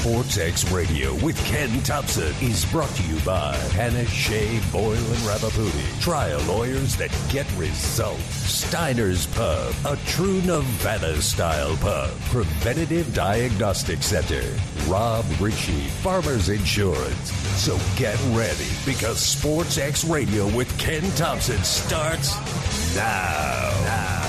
Sports X Radio with Ken Thomson is brought to you by Panish Shea Boyle and Ravipudi. Trial lawyers that get results. Steiner's Pub, a true Nevada style pub. Preventative Diagnostic Center. Rob Ritchie, Farmers Insurance. So get ready because Sports X Radio with Ken Thomson starts now. now.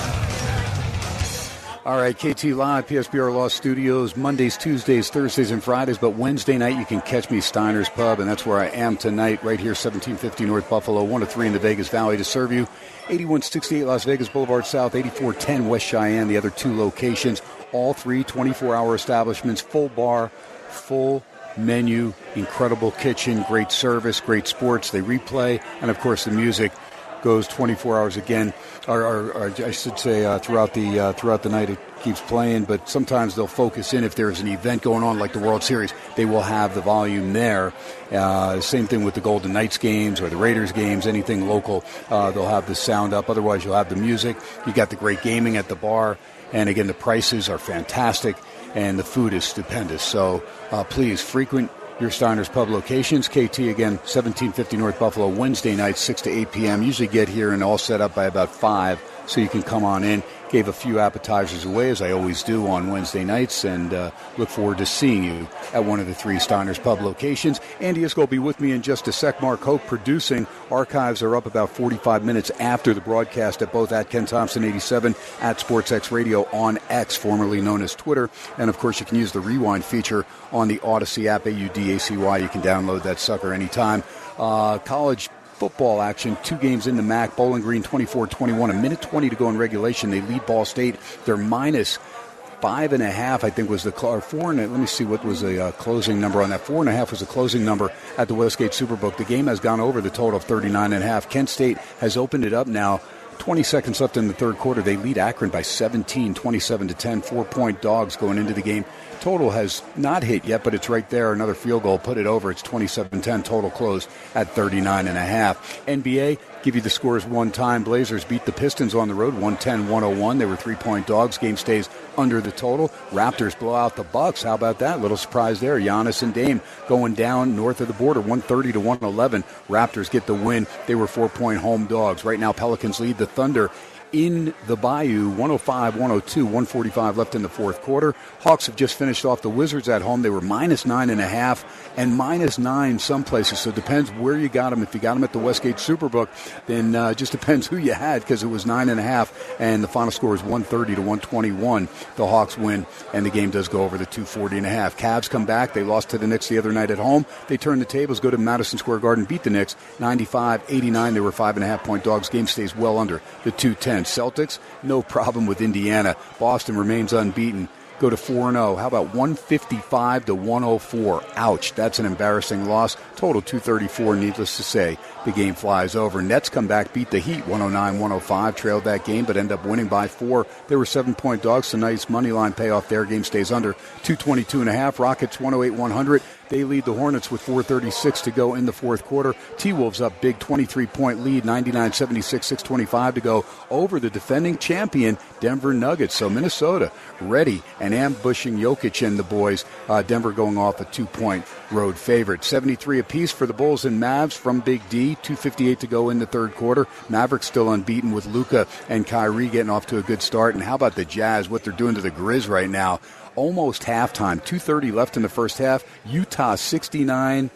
All right, KT Live, PSBR Law Studios, Mondays, Tuesdays, Thursdays, and Fridays. But Wednesday night, you can catch me Steiner's Pub, and that's where I am tonight, right here, 1750 North Buffalo, 1 to 3 in the Vegas Valley to serve you. 8168 Las Vegas Boulevard South, 8410 West Cheyenne, the other two locations. All three 24 hour establishments, full bar, full menu, incredible kitchen, great service, great sports. They replay, and of course, the music goes 24 hours again, or, or, or I should say uh, throughout the uh, throughout the night it keeps playing. But sometimes they'll focus in if there's an event going on like the World Series, they will have the volume there. Uh, same thing with the Golden Knights games or the Raiders games, anything local, uh, they'll have the sound up. Otherwise, you'll have the music. You got the great gaming at the bar, and again, the prices are fantastic. And the food is stupendous. So uh, please frequent your Steiner's Pub locations. KT again, 1750 North Buffalo, Wednesday night, 6 to 8 p.m. Usually get here and all set up by about 5 so you can come on in gave a few appetizers away, as I always do on Wednesday nights, and uh, look forward to seeing you at one of the three Steiner's Pub locations. Andy is going to be with me in just a sec. Mark Hope producing. Archives are up about 45 minutes after the broadcast at both at Ken Thomson 87 at SportsX Radio on X, formerly known as Twitter. And of course, you can use the rewind feature on the Audacy app, A U D A C Y. You can download that sucker anytime. Uh, college football action. Two games in the MAC. Bowling Green 24 21. A minute 20 to go in regulation. They lead Ball State. They're minus five and a half, I think, was the or four. And let me see what was the uh, closing number on that. Four and a half was the closing number at the Westgate Superbook. The game has gone over the total of 39 and a half. Kent State has opened it up now. 20 seconds left in the third quarter. They lead Akron by 17, 27 to 10. Four point dogs going into the game. Total has not hit yet, but it's right there. Another field goal, put it over. It's 27-10. Total close at 39 and a half. NBA, give you the scores one time. Blazers beat the Pistons on the road, 110-101. They were three-point dogs. Game stays under the total. Raptors blow out the Bucks. How about that? Little surprise there. Giannis and Dame going down north of the border, 130 to 111. Raptors get the win. They were four-point home dogs. Right now, Pelicans lead the Thunder in the Bayou, 105, 102, 145 left in the fourth quarter. Hawks have just finished off the Wizards at home. They were minus nine and a half and minus nine some places. So it depends where you got them. If you got them at the Westgate Superbook, then uh, just depends who you had because it was nine and a half and the final score is 130 to 121. The Hawks win and the game does go over the 240 and a half. Cavs come back. They lost to the Knicks the other night at home. They turn the tables, go to Madison Square Garden, beat the Knicks 95 89. They were five and a half point dogs. Game stays well under the 210. Celtics, no problem with Indiana. Boston remains unbeaten go to 4 0. How about 155 to 104? Ouch, that's an embarrassing loss. Total 234, needless to say. The game flies over. Nets come back, beat the Heat 109 105, trailed that game, but end up winning by four. They were seven point dogs. Tonight's money line payoff there. Game stays under 222 and a half. Rockets 108 100. They lead the Hornets with 4.36 to go in the fourth quarter. T Wolves up big 23 point lead, 99 76, 625 to go over the defending champion, Denver Nuggets. So Minnesota ready and ambushing Jokic and the boys. Uh, Denver going off a two point road favorite. 73 apiece for the Bulls and Mavs from Big D, 258 to go in the third quarter. Mavericks still unbeaten with Luka and Kyrie getting off to a good start. And how about the Jazz, what they're doing to the Grizz right now? almost halftime. 2.30 left in the first half. Utah 69.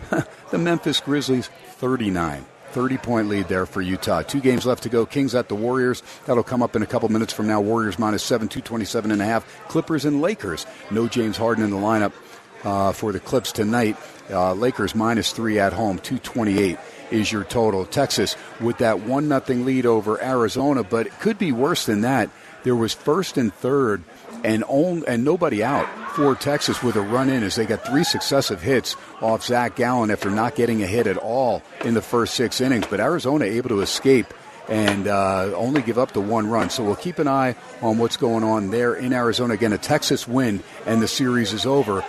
the Memphis Grizzlies 39. 30 point lead there for Utah. Two games left to go. Kings at the Warriors. That'll come up in a couple minutes from now. Warriors minus 7, 227 and a half. Clippers and Lakers. No James Harden in the lineup uh, for the Clips tonight. Uh, Lakers minus 3 at home, 228 is your total. Texas with that 1 nothing lead over Arizona, but it could be worse than that. There was first and third and on, and nobody out for Texas with a run in as they got three successive hits off Zach Gallen after not getting a hit at all in the first six innings. But Arizona able to escape and uh, only give up the one run. So we'll keep an eye on what's going on there in Arizona. Again, a Texas win and the series is over.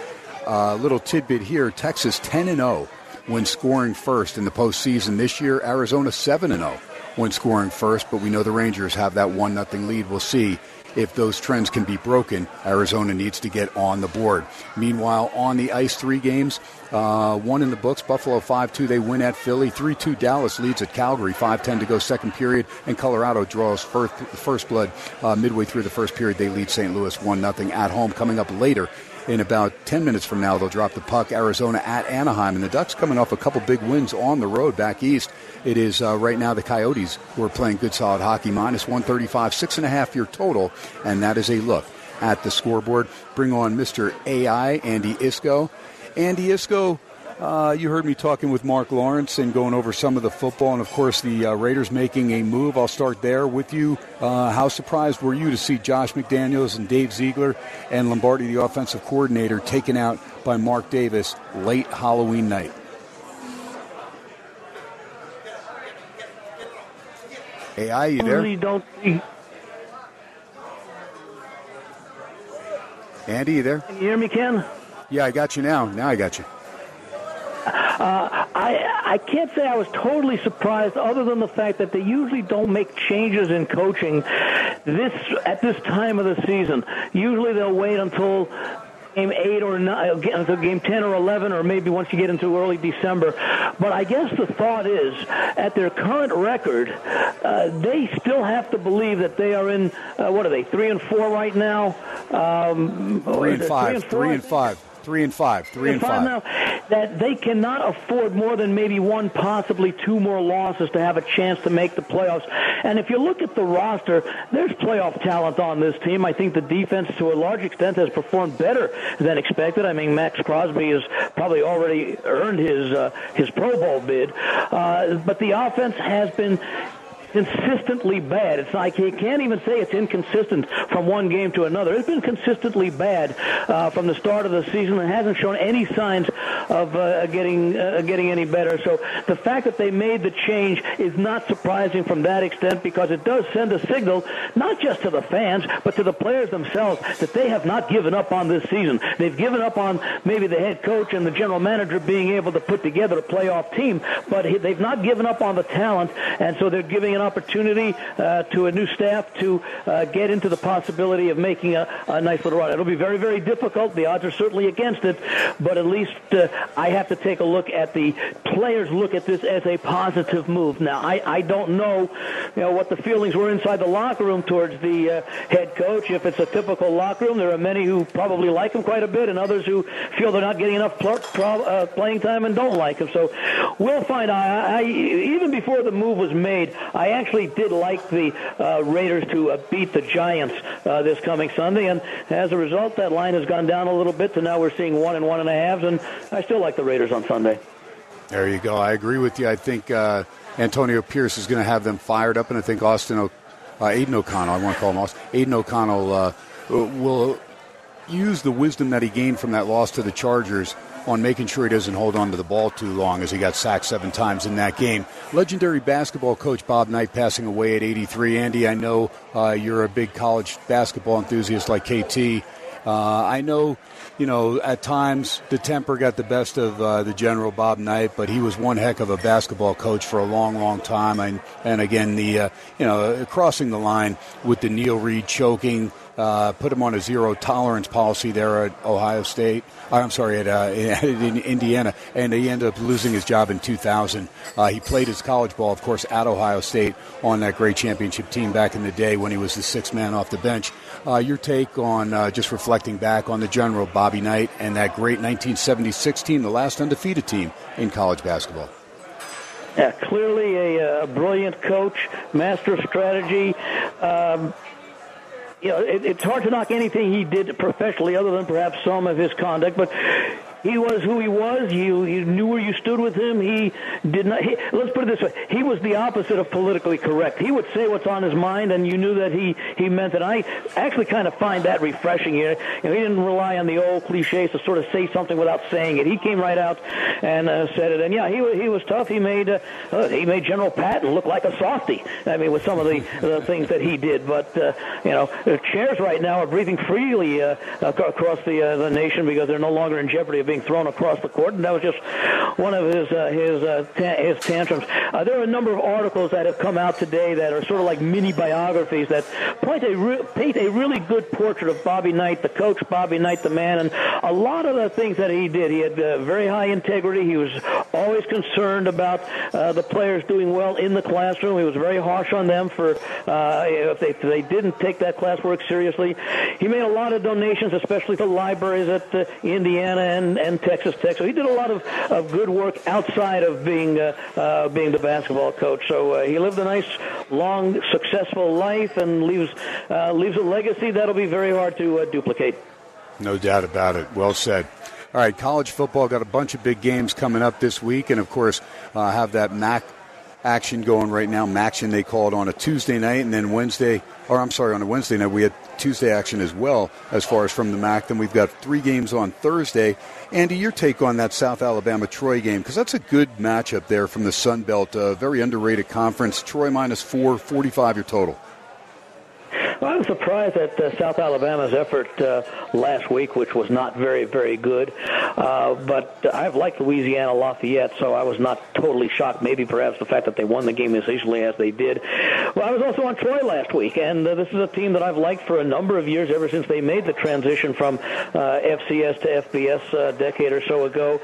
A uh, little tidbit here: Texas 10 and 0 when scoring first in the postseason this year. Arizona 7 and 0 when scoring first, but we know the Rangers have that one nothing lead. We'll see if those trends can be broken, Arizona needs to get on the board. Meanwhile, on the ice, three games, uh, one in the books. Buffalo 5 2, they win at Philly. 3 2, Dallas leads at Calgary. 5 10 to go, second period. And Colorado draws first, first blood uh, midway through the first period. They lead St. Louis 1 0 at home. Coming up later in about 10 minutes from now, they'll drop the puck. Arizona at Anaheim. And the Ducks coming off a couple big wins on the road back east. It is uh, right now the Coyotes who are playing good solid hockey. Minus 135, six and a half year total. And that is a look at the scoreboard. Bring on Mr. AI, Andy Iskoe. Andy Iskoe, uh, you heard me talking with Mark Lawrence and going over some of the football, and of course the uh, Raiders making a move. I'll start there with you. Uh, how surprised were you to see Josh McDaniels and Dave Ziegler and Lombardi, the offensive coordinator, taken out by Mark Davis late Halloween night? AI, you there? Really don't see. Andy, you there? Can you hear me, Ken? Yeah, I got you now. Now I got you. Uh, I I can't say I was totally surprised, other than the fact that they usually don't make changes in coaching this at this time of the season. Usually they'll wait until game eight or nine, uh, game ten or eleven, or maybe once you get into early December. But I guess the thought is, at their current record, uh, they still have to believe that they are in. Uh, what are they? Three and four right now. Um, three and five. Three and, three and five. Three and five. Three and five. Now, that they cannot afford more than maybe one, possibly two more losses to have a chance to make the playoffs. And if you look at the roster, there's playoff talent on this team. I think the defense, to a large extent, has performed better than expected. I mean, Maxx Crosby has probably already earned his uh, his Pro Bowl bid, uh, but the offense has been consistently bad. It's like you can't even say it's inconsistent from one game to another. It's been consistently bad uh, from the start of the season and hasn't shown any signs of uh, getting uh, getting any better. So the fact that they made the change is not surprising from that extent because it does send a signal not just to the fans but to the players themselves that they have not given up on this season. They've given up on maybe the head coach and the general manager being able to put together a playoff team, but they've not given up on the talent, and so they're giving an opportunity uh, to a new staff to uh, get into the possibility of making a, a, nice little run. It'll be very, very difficult. The odds are certainly against it, but at least uh, I have to take a look at the players look at this as a positive move. Now, I, I don't know, you know, what the feelings were inside the locker room towards the uh, head coach. If it's a typical locker room, there are many who probably like him quite a bit, and others who feel they're not getting enough pl- pro- uh, playing time and don't like him. So we'll find. I, I even before the move was made, I actually did like the uh, Raiders to uh, beat the Giants uh, this coming Sunday, and as a result, that line has gone down a little bit. So now we're seeing one and one and a halves, and I still like the Raiders on Sunday. There you go. I agree with you. I think uh, Antonio Pierce is going to have them fired up, and I think Austin, o- uh, Aidan O'Connell, I want to call him Austin, Aidan O'Connell uh, will use the wisdom that he gained from that loss to the Chargers on making sure he doesn't hold on to the ball too long as he got sacked seven times in that game. Legendary basketball coach Bob Knight passing away at 83. Andy, I know uh, you're a big college basketball enthusiast like KT. Uh, I know, you know, at times the temper got the best of uh, the general Bob Knight, but he was one heck of a basketball coach for a long, long time. And, and again, the uh, you know crossing the line with the Neil Reed choking, uh, put him on a zero tolerance policy there at Ohio State. Uh, I'm sorry, at, uh, in Indiana, and he ended up losing his job in 2000. Uh, he played his college ball, of course, at Ohio State on that great championship team back in the day when he was the sixth man off the bench. Uh, your take on uh, just reflecting back on the general Bobby Knight and that great 1976 team, the last undefeated team in college basketball. Yeah, clearly a, a brilliant coach, master of strategy. Um, you know, it, it's hard to knock anything he did professionally, other than perhaps some of his conduct. But he was who he was. You you knew where you stood with him. He did not. He, let's put it this way: he was the opposite of politically correct. He would say what's on his mind, and you knew that he he meant it. I actually kind of find that refreshing. Here, you know, he didn't rely on the old cliches to sort of say something without saying it. He came right out and uh, said it. And yeah, he he was tough. He made uh, uh, he made General Patton look like a softy. I mean, with some of the the things that he did. But uh, you know, chairs right now are breathing freely uh, across the uh, the nation because they're no longer in jeopardy of being thrown across the court, and that was just one of his uh, his uh, ta- his tantrums. Uh, there are a number of articles that have come out today that are sort of like mini biographies that point a re- paint a really good portrait of Bobby Knight, the coach, Bobby Knight, the man, and a lot of the things that he did. He had uh, very high integrity. He was always concerned about uh, the players doing well in the classroom. He was very harsh on them for uh, if, they, if they didn't take that classwork seriously. He made a lot of donations, especially to libraries at uh, Indiana and and Texas Tech. So he did a lot of, of good work outside of being uh, uh, being the basketball coach. So uh, he lived a nice, long, successful life and leaves uh, leaves a legacy that'll be very hard to uh, duplicate. No doubt about it. Well said. All right, college football got a bunch of big games coming up this week, and of course, uh, have that MAC action going right now. MAC MACtion they called on a Tuesday night, and then Wednesday, or I'm sorry, on a Wednesday night we had Tuesday action as well as far as from the MAC. Then we've got three games on Thursday. Andy, your take on that South Alabama Troy game because that's a good matchup there from the Sun Belt, a very underrated conference. Troy minus four, 45 your total. Well, I was surprised at uh, South Alabama's effort uh, last week, which was not very, very good. Uh, but I've liked Louisiana Lafayette, so I was not totally shocked. Maybe perhaps the fact that they won the game as easily as they did. Well, I was also on Troy last week, and uh, this is a team that I've liked for a number of years, ever since they made the transition from uh, FCS to FBS a decade or so ago.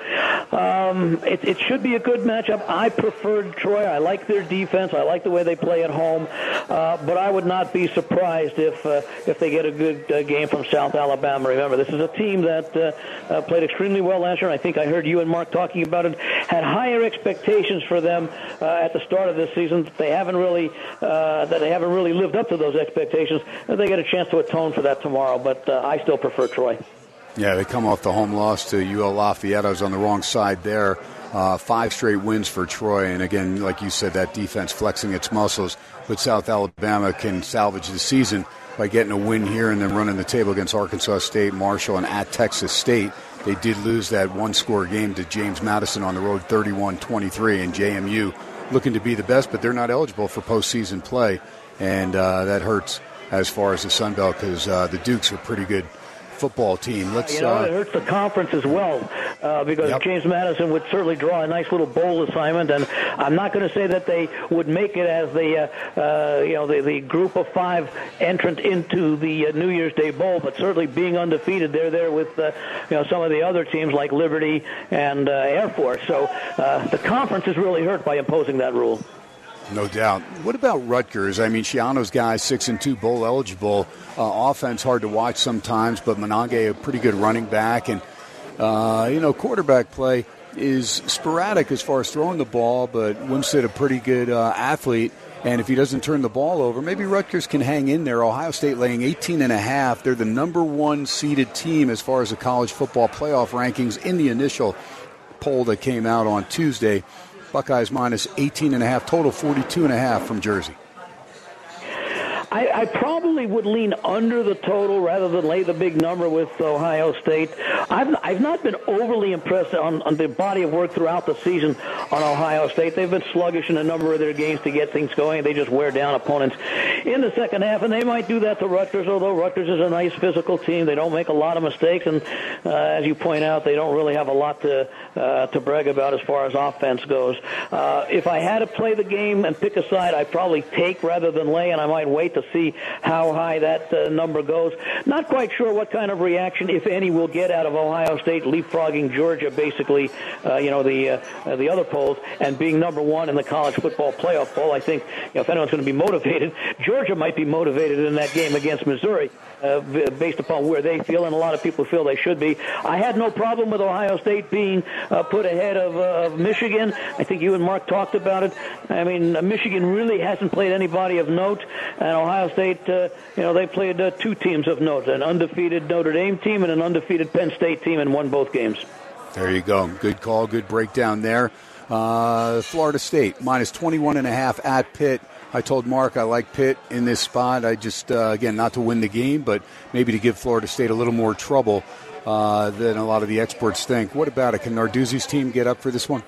Um, it, it should be a good matchup. I preferred Troy. I like their defense. I like the way they play at home. Uh, but I would not be surprised if uh, if they get a good uh, game from South Alabama. Remember, this is a team that uh, uh, played extremely well last year. I think I heard you and Mark talking about it. Had higher expectations for them uh, at the start of this season. They haven't really uh, that they haven't really lived up to those expectations. They get a chance to atone for that tomorrow. But uh, I still prefer Troy. Yeah, they come off the home loss to UL Lafayette. I was on the wrong side there. Uh, five straight wins for Troy, and again, like you said, that defense flexing its muscles. But South Alabama can salvage the season by getting a win here and then running the table against Arkansas State, Marshall, and at Texas State. They did lose that one score game to James Madison on the road 31 23, and JMU looking to be the best, but they're not eligible for postseason play, and uh, that hurts as far as the Sun Belt because uh, the Dukes are pretty good football team. Let's. You know, uh, it hurts the conference as well uh, because Yep. James Madison would certainly draw a nice little bowl assignment, and I'm not going to say that they would make it as the uh, uh, you know the, the group of five entrant into the uh, New Year's Day Bowl, but certainly being undefeated, they're there with uh, you know some of the other teams like Liberty and uh, Air Force. So uh, the conference is really hurt by imposing that rule. No doubt. What about Rutgers? I mean, Schiano's guy, six and two bowl eligible. Uh, offense hard to watch sometimes, but Monage a pretty good running back, and uh, you know quarterback play is sporadic as far as throwing the ball. But Wimsatt a pretty good uh, athlete, and if he doesn't turn the ball over, maybe Rutgers can hang in there. Ohio State laying 18 and a half. They're the number one seeded team as far as the college football playoff rankings in the initial poll that came out on Tuesday. Buckeyes minus 18 and a half, total 42 and a half from Jersey. I, I probably would lean under the total rather than lay the big number with Ohio State. I've, I've not been overly impressed on, on the body of work throughout the season on Ohio State. They've been sluggish in a number of their games to get things going. They just wear down opponents in the second half, and they might do that to Rutgers, although Rutgers is a nice physical team. They don't make a lot of mistakes, and uh, as you point out, they don't really have a lot to, uh, to brag about as far as offense goes. Uh, if I had to play the game and pick a side, I'd probably take rather than lay, and I might wait to see how high that uh, number goes. Not quite sure what kind of reaction, if any, we'll get out of Ohio State leapfrogging Georgia, basically, uh, you know, the uh, the other polls, and being number one in the college football playoff poll. I think you know, if anyone's going to be motivated, Georgia might be motivated in that game against Missouri. Uh, based upon where they feel, and a lot of people feel they should be. I had no problem with Ohio State being uh, put ahead of, uh, of Michigan. I think you and Mark talked about it. I mean, Michigan really hasn't played anybody of note, and Ohio State, uh, you know, they played uh, two teams of note: an undefeated Notre Dame team and an undefeated Penn State team, and won both games. There you go. Good call. Good breakdown there. Uh, Florida State minus 21 and a half at Pitt. I told Mark I like Pitt in this spot. I just, uh, again, not to win the game, but maybe to give Florida State a little more trouble uh, than a lot of the experts think. What about it? Can Narduzzi's team get up for this one?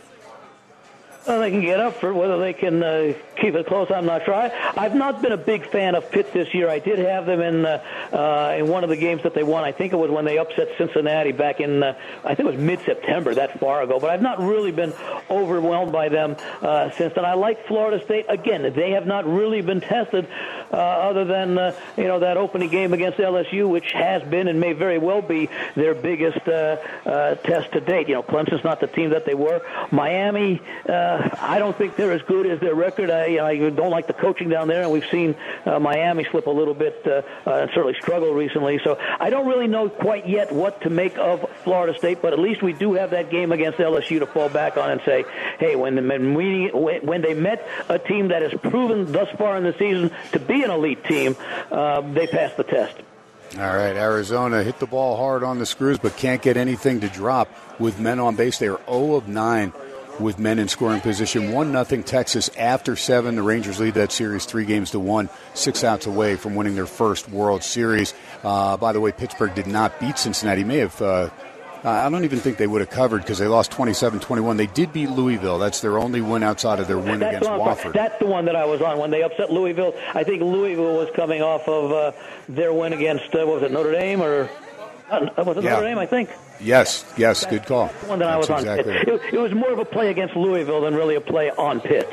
Well, they can get up for it. Whether they can uh, keep it close, I'm not sure. I, I've not been a big fan of Pitt this year. I did have them in uh, uh, in one of the games that they won. I think it was when they upset Cincinnati back in uh, I think it was mid-September, that far ago. But I've not really been overwhelmed by them uh, since then. I like Florida State. Again, they have not really been tested, uh, other than uh, you know that opening game against LSU, which has been and may very well be their biggest uh, uh, test to date. You know, Clemson's not the team that they were. Miami. Uh, I don't think they're as good as their record. I, I don't like the coaching down there, and we've seen uh, Miami slip a little bit uh, uh, and certainly struggle recently. So I don't really know quite yet what to make of Florida State, but at least we do have that game against LSU to fall back on and say, hey, when, the, when, we, when they met a team that has proven thus far in the season to be an elite team, uh, they passed the test. All right, Arizona hit the ball hard on the screws, but can't get anything to drop with men on base. They are 0 of 9 with men in scoring position. 1 nothing Texas after 7. The Rangers lead that series 3 games to 1, 6 outs away from winning their first World Series. Uh, by the way, Pittsburgh did not beat Cincinnati. May have uh, I don't even think they would have covered because they lost 27-21. They did beat Louisville. That's their only win outside of their win That's against Wofford. That's the one that I was on when they upset Louisville. I think Louisville was coming off of uh, their win against uh, what was it Notre Dame or uh, was it Yeah. Dame? I think. Yes, yes, good call. The one that I was That's on. exactly Pitt. It, it was more of a play against Louisville than really a play on Pitt.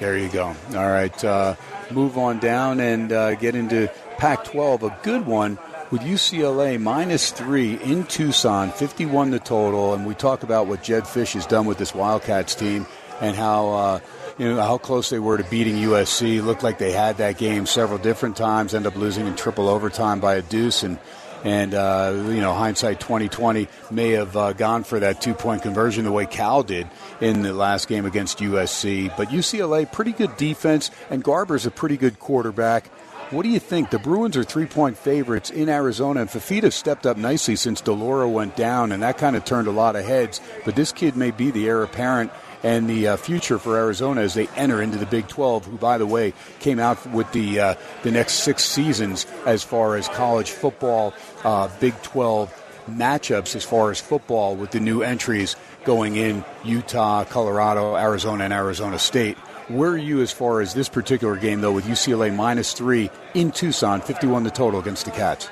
There you go. All right, uh, move on down and uh, get into Pac-12. A good one with UCLA minus three in Tucson, 51 the total. And we talk about what Jedd Fisch has done with this Wildcats team and how. Uh, you know how close they were to beating USC. Looked like they had that game several different times. End up losing in triple overtime by a deuce, and and uh, you know hindsight 2020 may have uh, gone for that two point conversion the way Cal did in the last game against USC. But UCLA pretty good defense, and Garbers a pretty good quarterback. What do you think? The Bruins are three point favorites in Arizona, and Fifita stepped up nicely since de Laura went down, and that kind of turned a lot of heads. But this kid may be the heir apparent and the uh, future for Arizona as they enter into the Big 12, who, by the way, came out with the uh, the next six seasons as far as college football uh, Big 12 matchups as far as football with the new entries going in Utah, Colorado, Arizona, and Arizona State. Where are you as far as this particular game, though, with UCLA minus three in Tucson, 51 the total against the Cats?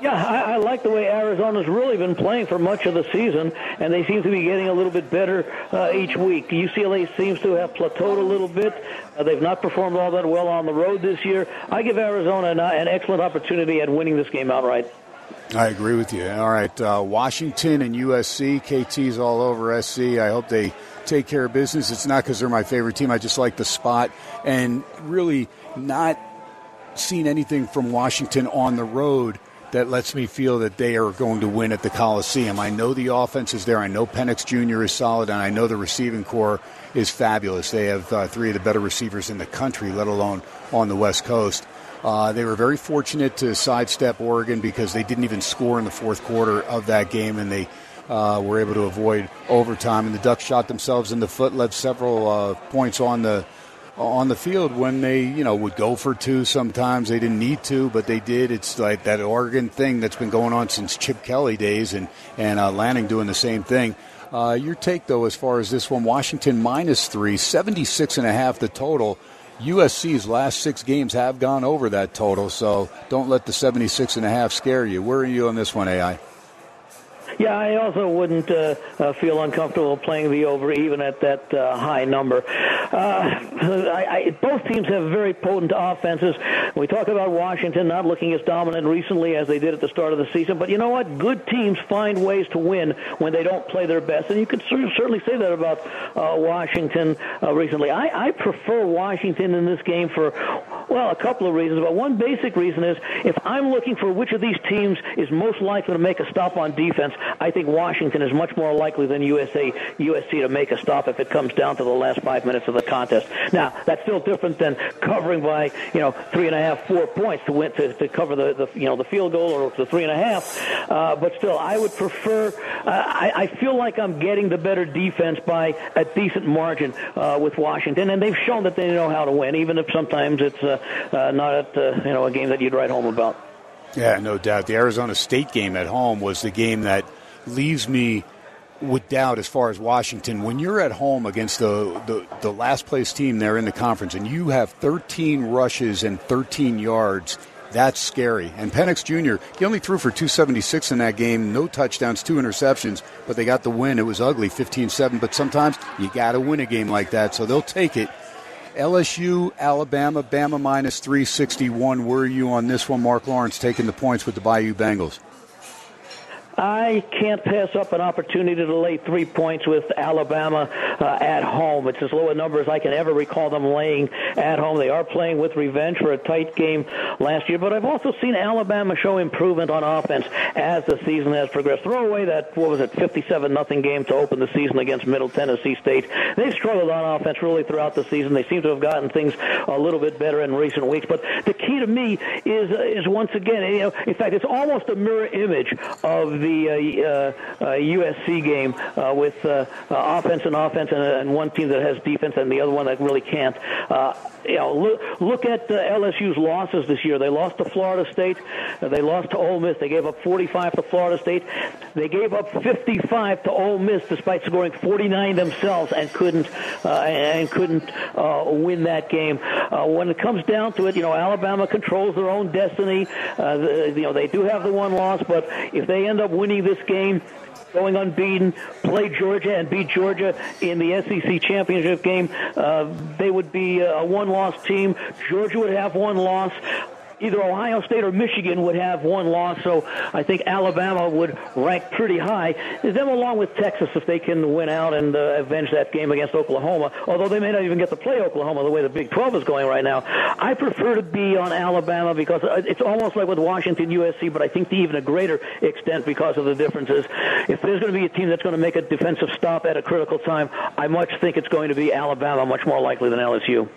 Yeah, I, I like the way Arizona's really been playing for much of the season, and they seem to be getting a little bit better uh, each week. UCLA seems to have plateaued a little bit. Uh, they've not performed all that well on the road this year. I give Arizona an, an excellent opportunity at winning this game outright. I agree with you. All right, uh, Washington and USC, KT's all over SC. I hope they take care of business. It's not because they're my favorite team. I just like the spot and really not seen anything from Washington on the road that lets me feel that they are going to win at the Coliseum. I know the offense is there. I know Penix Jr. is solid, and I know the receiving core is fabulous. They have uh, three of the better receivers in the country, let alone on the West Coast. Uh, they were very fortunate to sidestep Oregon because they didn't even score in the fourth quarter of that game, and they uh, were able to avoid overtime. And the Ducks shot themselves in the foot, led several uh, points on the on the field when they, you know, would go for two. Sometimes they didn't need to, but they did. It's like that Oregon thing that's been going on since Chip Kelly days, and and uh, Lanning doing the same thing. Uh, your take, though, as far as this one, Washington minus three, 76 and a half the total. USC's last six games have gone over that total, so don't let the 76 and a half scare you. Where are you on this one, AI? Yeah, I also wouldn't uh, uh, feel uncomfortable playing the over even at that uh, high number. Uh, I, I, both teams have very potent offenses. We talk about Washington not looking as dominant recently as they did at the start of the season, but you know what? Good teams find ways to win when they don't play their best, and you could cer- certainly say that about uh, Washington uh, recently. I, I prefer Washington in this game for well, a couple of reasons, but one basic reason is if I'm looking for which of these teams is most likely to make a stop on defense, I think Washington is much more likely than USA USC to make a stop if it comes down to the last five minutes of the contest. Now, that's still different than covering by you know three and a half, four points to win to, to cover the, the you know the field goal or the three and a half. Uh, but still, I would prefer. Uh, I, I feel like I'm getting the better defense by a decent margin uh, with Washington, and they've shown that they know how to win, even if sometimes it's uh, uh, not at uh, you know a game that you'd write home about. Yeah, no doubt. The Arizona State game at home was the game that leaves me with doubt as far as Washington. When you're at home against the, the, the last place team there in the conference and you have 13 rushes and 13 yards, that's scary. And Penix Jr., he only threw for 276 in that game, no touchdowns, two interceptions, but they got the win. It was ugly, 15 7. But sometimes you got to win a game like that, so they'll take it. LSU, Alabama, Bama minus 361. Where are you on this one? Mark Lawrence taking the points with the Bayou Bengals. I can't pass up an opportunity to lay three points with Alabama uh, at home. It's as low a number as I can ever recall them laying at home. They are playing with revenge for a tight game last year, but I've also seen Alabama show improvement on offense as the season has progressed. Throw away that what was it, 57 nothing game to open the season against Middle Tennessee State. They've struggled on offense really throughout the season. They seem to have gotten things a little bit better in recent weeks, but the key to me is is once again, you know, in fact, it's almost a mirror image of the the uh, uh, USC game uh, with uh, uh, offense and offense, and, and one team that has defense, and the other one that really can't. Uh, you know, look, look at uh, LSU's losses this year. They lost to Florida State. Uh, they lost to Ole Miss. They gave up 45 to Florida State. They gave up 55 to Ole Miss, despite scoring 49 themselves, and couldn't uh, and couldn't uh, win that game. Uh, when it comes down to it, you know, Alabama controls their own destiny. Uh, the, you know, they do have the one loss, but if they end up winning this game, going unbeaten, play Georgia and beat Georgia in the SEC championship game, uh, they would be a one-loss team. Georgia would have one loss either Ohio State or Michigan would have one loss, so I think Alabama would rank pretty high. Them along with Texas if they can win out and uh, avenge that game against Oklahoma, although they may not even get to play Oklahoma the way the Big 12 is going right now. I prefer to be on Alabama because uh, it's almost like with Washington, USC, but I think to even a greater extent because of the differences. If there's going to be a team that's going to make a defensive stop at a critical time, I much think it's going to be Alabama, much more likely than LSU.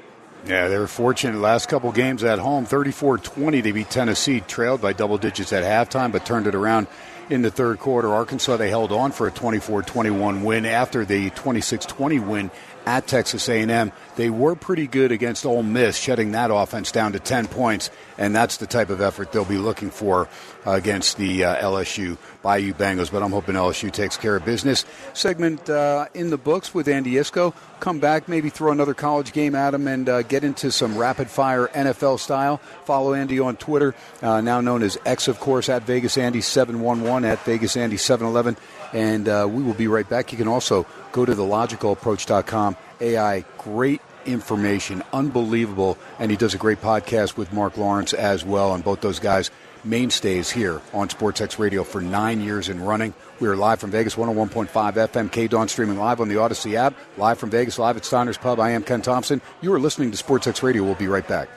Yeah, they were fortunate last couple games at home. 34-20, they beat Tennessee, trailed by double digits at halftime, but turned it around in the third quarter. Arkansas, they held on for a 24-21 win after the 26-20 win at Texas A&M. They were pretty good against Ole Miss, shutting that offense down to 10 points, and that's the type of effort they'll be looking for uh, against the uh, LSU Bayou Bengals. But I'm hoping LSU takes care of business. Segment uh, in the books with Andy Iskoe. Come back, maybe throw another college game at him, and uh, get into some rapid fire NFL style. Follow Andy on Twitter, uh, now known as X, of course, at Vegas Andy 711 at Vegas Andy 711, and uh, we will be right back. You can also go to thelogicalapproach.com. AI, great information, unbelievable, and he does a great podcast with Mark Lawrence as well. And both those guys mainstays here on SportsX Radio for nine years and running. We are live from Vegas, 101.5 FM, K Dawn streaming live on the Audacy app, live from Vegas, live at Steiner's Pub. I am Ken Thomson. You are listening to SportsX Radio. We'll be right back.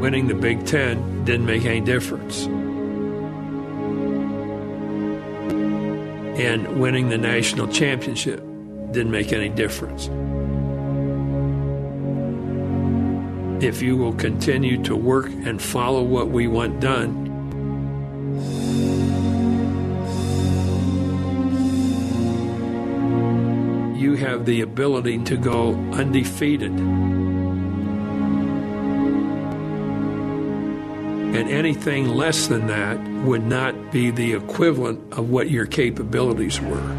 Winning the Big Ten didn't make any difference. And winning the national championship didn't make any difference. If you will continue to work and follow what we want done, you have the ability to go undefeated. And anything less than that would not be the equivalent of what your capabilities were.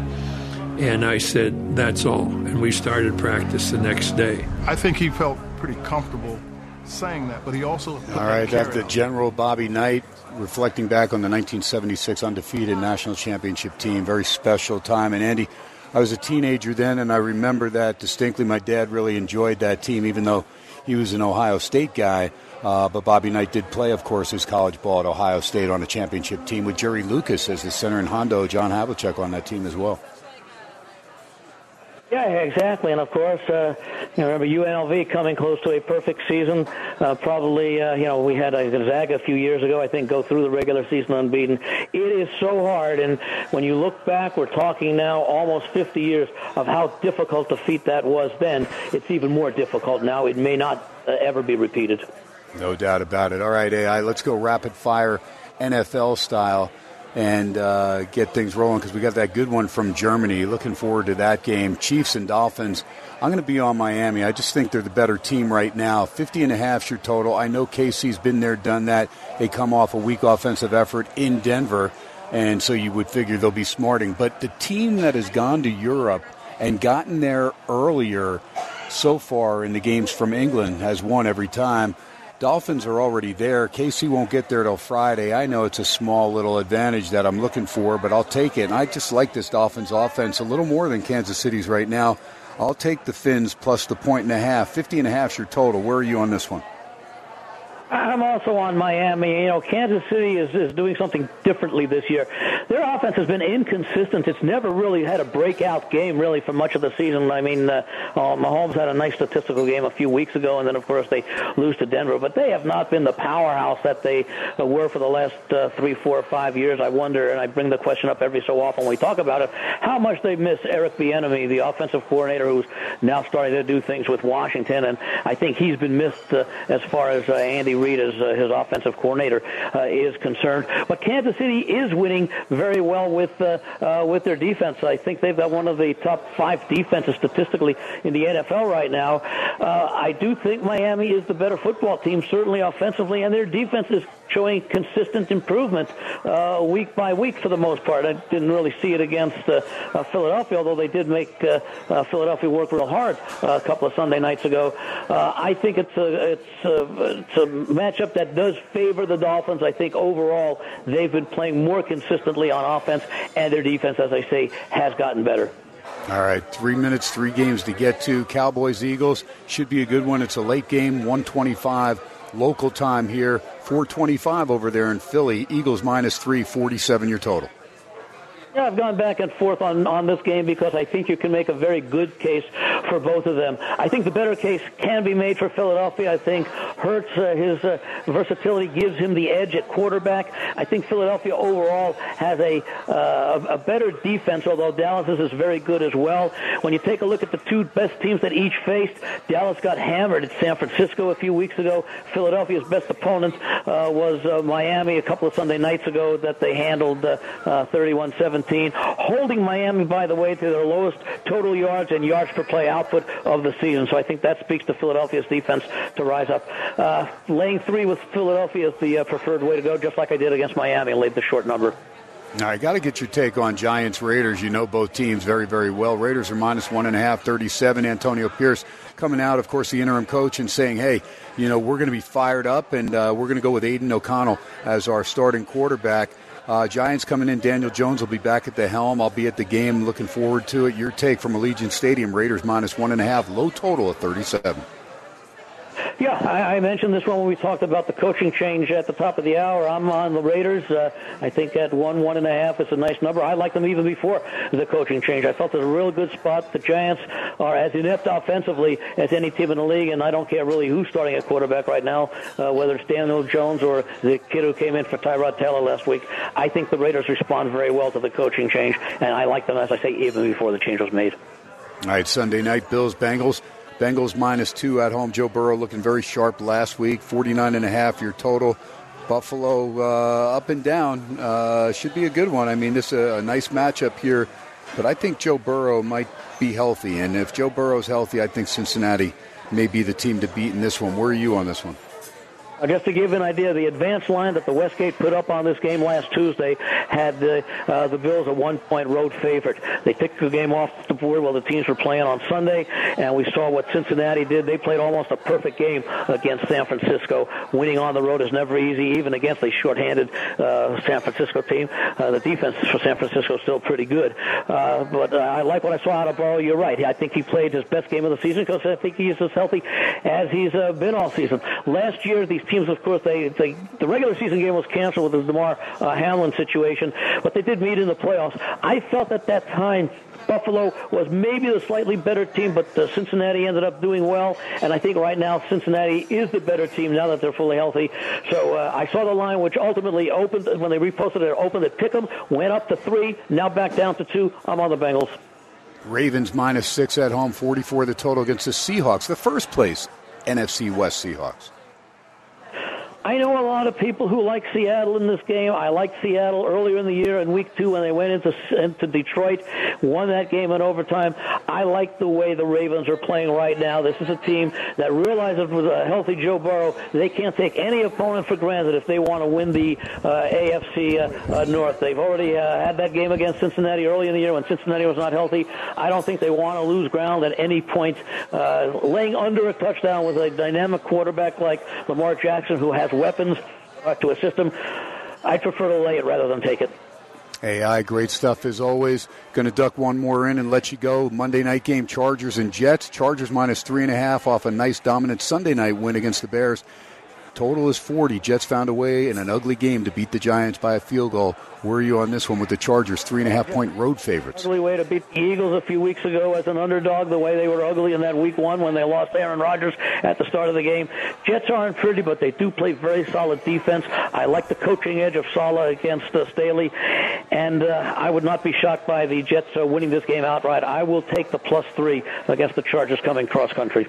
And I said, that's all. And we started practice the next day. I think he felt pretty comfortable saying that, but he also. All right, that's the General Bobby Knight reflecting back on the 1976 undefeated national championship team. Very special time. And Andy, I was a teenager then, and I remember that distinctly. My dad really enjoyed that team, even though he was an Ohio State guy. Uh, but Bobby Knight did play, of course, his college ball at Ohio State on a championship team with Jerry Lucas as the center and Hondo, John Havlicek on that team as well. Yeah, exactly. And of course, uh, you know, remember UNLV coming close to a perfect season. Uh, probably, uh, you know, we had a Gonzaga a few years ago, I think, go through the regular season unbeaten. It is so hard. And when you look back, we're talking now almost 50 years of how difficult a feat that was then. It's even more difficult now. It may not uh, ever be repeated. No doubt about it. All right, AI, let's go rapid fire NFL style and uh, get things rolling because we got that good one from Germany. Looking forward to that game. Chiefs and Dolphins. I'm going to be on Miami. I just think they're the better team right now. 50 and a half your total. I know KC's been there, done that. They come off a weak offensive effort in Denver, and so you would figure they'll be smarting. But the team that has gone to Europe and gotten there earlier so far in the games from England has won every time. Dolphins are already there. KC won't get there till Friday. I know it's a small little advantage that I'm looking for, but I'll take it. And I just like this Dolphins offense a little more than Kansas City's right now. I'll take the Fins plus the point and a half. 50 and a half is your total. Where are you on this one? I'm also on Miami. You know, Kansas City is, is doing something differently this year. Their offense has been inconsistent. It's never really had a breakout game, really, for much of the season. I mean, uh, uh, Mahomes had a nice statistical game a few weeks ago, and then, of course, they lose to Denver. But they have not been the powerhouse that they uh, were for the last uh, three, four, five years. I wonder, and I bring the question up every so often when we talk about it, how much they miss Eric Bieniemy, the offensive coordinator, who's now starting to do things with Washington. And I think he's been missed uh, as far as uh, Andy Reid as uh, his offensive coordinator uh, is concerned. But Kansas City is winning very well with uh, uh, with their defense. I think they've got one of the top five defenses statistically in the NFL right now. Uh, I do think Miami is the better football team, certainly offensively, and their defense is showing consistent improvement week by week for the most part. I didn't really see it against Philadelphia, although they did make Philadelphia work real hard a couple of Sunday nights ago. I think it's a it's a, it's a matchup that does favor the Dolphins. I think overall they've been playing more consistently on offense, and their defense, as I say, has gotten better. All right, three minutes, three games to get to. Cowboys Eagles should be a good one. It's a late game, 125 local time here, 425 over there in Philly. Eagles minus three, 47 your total. Yeah, I've gone back and forth on, on this game because I think you can make a very good case for both of them. I think the better case can be made for Philadelphia. I think Hurts, uh, his uh, versatility gives him the edge at quarterback. I think Philadelphia overall has a, uh, a better defense, although Dallas is very good as well. When you take a look at the two best teams that each faced, Dallas got hammered at San Francisco a few weeks ago. Philadelphia's best opponent uh, was uh, Miami a couple of Sunday nights ago that they handled uh, uh, 31 7 17, holding Miami, by the way, to their lowest total yards and yards per play output of the season. So I think that speaks to Philadelphia's defense to rise up. Uh, laying three with Philadelphia is the uh, preferred way to go, just like I did against Miami and laid the short number. Now, I got to get your take on Giants Raiders. You know both teams very, very well. Raiders are minus one and a half, 37. Antonio Pierce coming out, of course, the interim coach, and saying, hey, you know, we're going to be fired up and uh, we're going to go with Aidan O'Connell as our starting quarterback. Uh, Giants coming in. Daniel Jones will be back at the helm. I'll be at the game. Looking forward to it. Your take from Allegiant Stadium. Raiders minus one and a half. Low total of 37. Yeah, I, I mentioned this one when we talked about the coaching change at the top of the hour. I'm on the Raiders. Uh, I think at one, one and a half is a nice number. I like them even before the coaching change. I felt it's a real good spot. The Giants are as inept offensively as any team in the league, and I don't care really who's starting at quarterback right now, uh, whether it's Daniel Jones or the kid who came in for Tyrod Taylor last week. I think the Raiders respond very well to the coaching change, and I like them, as I say, even before the change was made. All right, Sunday night, Bills, Bengals. Bengals minus two at home. Joe Burrow looking very sharp last week, 49 and a half your total. Buffalo uh, up and down uh, should be a good one. I mean, this is a, a nice matchup here, but I think Joe Burrow might be healthy, and if Joe Burrow's healthy, I think Cincinnati may be the team to beat in this one. Where are you on this one? Uh, just to give an idea, the advance line that the Westgate put up on this game last Tuesday had the, uh, the Bills a one-point road favorite. They picked the game off the board while the teams were playing on Sunday, and we saw what Cincinnati did. They played almost a perfect game against San Francisco. Winning on the road is never easy, even against a shorthanded uh, San Francisco team. Uh, the defense for San Francisco is still pretty good. Uh, but uh, I like what I saw out of Burrow. You're right. I think he played his best game of the season because I think he's as healthy as he's uh, been all season. Last year, these teams, of course, they, they the regular season game was canceled with the Damar uh, Hamlin situation, but they did meet in the playoffs. I felt at that time Buffalo was maybe the slightly better team, but uh, Cincinnati ended up doing well. And I think right now Cincinnati is the better team now that they're fully healthy. So uh, I saw the line, which ultimately opened when they reposted it, opened at Pick'em, went up to three, now back down to two. I'm on the Bengals. Ravens minus six at home, 44 the total against the Seahawks, the first place NFC West Seahawks. I know a lot of people who like Seattle in this game. I liked Seattle earlier in the year in week two when they went into into Detroit, won that game in overtime. I like the way the Ravens are playing right now. This is a team that realizes with a healthy Joe Burrow, they can't take any opponent for granted if they want to win the uh, AFC uh, uh, North. They've already uh, had that game against Cincinnati early in the year when Cincinnati was not healthy. I don't think they want to lose ground at any point. Uh, laying under a touchdown with a dynamic quarterback like Lamar Jackson, who has weapons uh, to a system. I prefer to lay it rather than take it. AI, great stuff as always. Going to duck one more in and let you go. Monday night game, Chargers and Jets. Chargers minus three and a half off a nice dominant Sunday night win against the Bears. Total is 40. Jets found a way in an ugly game to beat the Giants by a field goal. Where are you on this one with the Chargers, three and a half point road favorites? Ugly way to beat the Eagles a few weeks ago as an underdog, the way they were ugly in that week one when they lost Aaron Rodgers at the start of the game. Jets aren't pretty, but they do play very solid defense. I like the coaching edge of Saleh against uh, Staley, and uh, I would not be shocked by the Jets uh, winning this game outright. I will take the plus three against the Chargers coming cross country.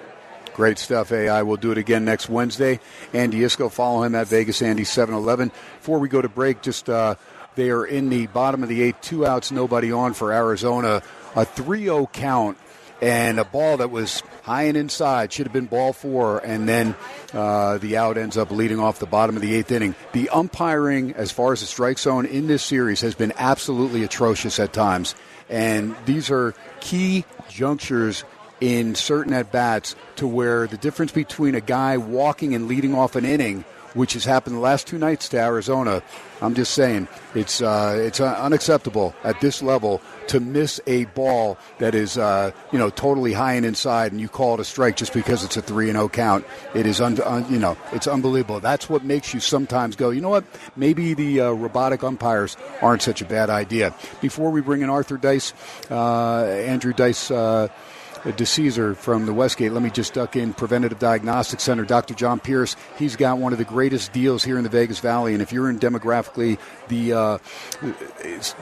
Great stuff, AI. We'll do it again next Wednesday. Andy Iskoe, follow him at Vegas Andy 711. Before we go to break, just uh, they are in the bottom of the eighth, two outs, nobody on for Arizona. A 3 0 count and a ball that was high and inside should have been ball four, and then uh, the out ends up leading off the bottom of the eighth inning. The umpiring, as far as the strike zone in this series, has been absolutely atrocious at times, and these are key junctures in certain at bats to where the difference between a guy walking and leading off an inning which has happened the last two nights to Arizona. I'm just saying it's uh, it's uh, unacceptable at this level to miss a ball that is uh, you know totally high and inside, and you call it a strike just because it's a three and zero count. It is un, un, you know it's unbelievable. That's what makes you sometimes go. You know what? Maybe the uh, robotic umpires aren't such a bad idea. Before we bring in Arthur Dice, uh, Andrew Dice uh, DiCesare from the Westgate. Let me just duck in Preventative Diagnostic Center. Dr. John Pierce, he's got one of the greatest deals here in the Vegas Valley. And if you're in demographically the uh,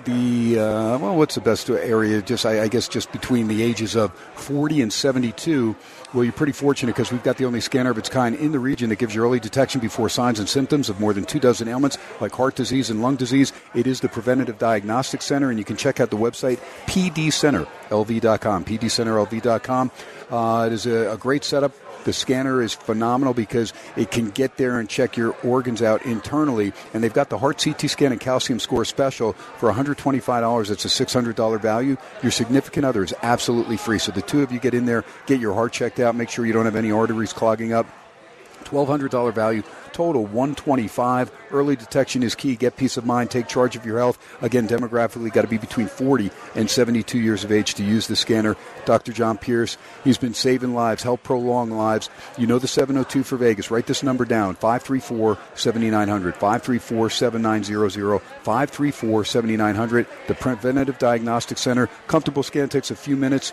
the uh, well, what's the best area? Just I, I guess just between the ages of 40 and 72. Well, you're pretty fortunate because we've got the only scanner of its kind in the region that gives you early detection before signs and symptoms of more than two dozen ailments like heart disease and lung disease. It is the Preventative Diagnostic Center, and you can check out the website pdcenterlv.com. pdcenterlv.com. Uh, it is a, a great setup the scanner is phenomenal because it can get there and check your organs out internally. And they've got the heart CT scan and calcium score special for $125. It's a $600 value. Your significant other is absolutely free. So the two of you get in there, get your heart checked out, make sure you don't have any arteries clogging up. $1,200 value, total 125. Early detection is key. Get peace of mind. Take charge of your health. Again, demographically, got to be between 40 and 72 years of age to use the scanner. Dr. John Pierce, he's been saving lives, help prolong lives. You know the 702 for Vegas. Write this number down 534 7900. 534 7900. 534 7900. The Preventative Diagnostic Center. Comfortable scan takes a few minutes.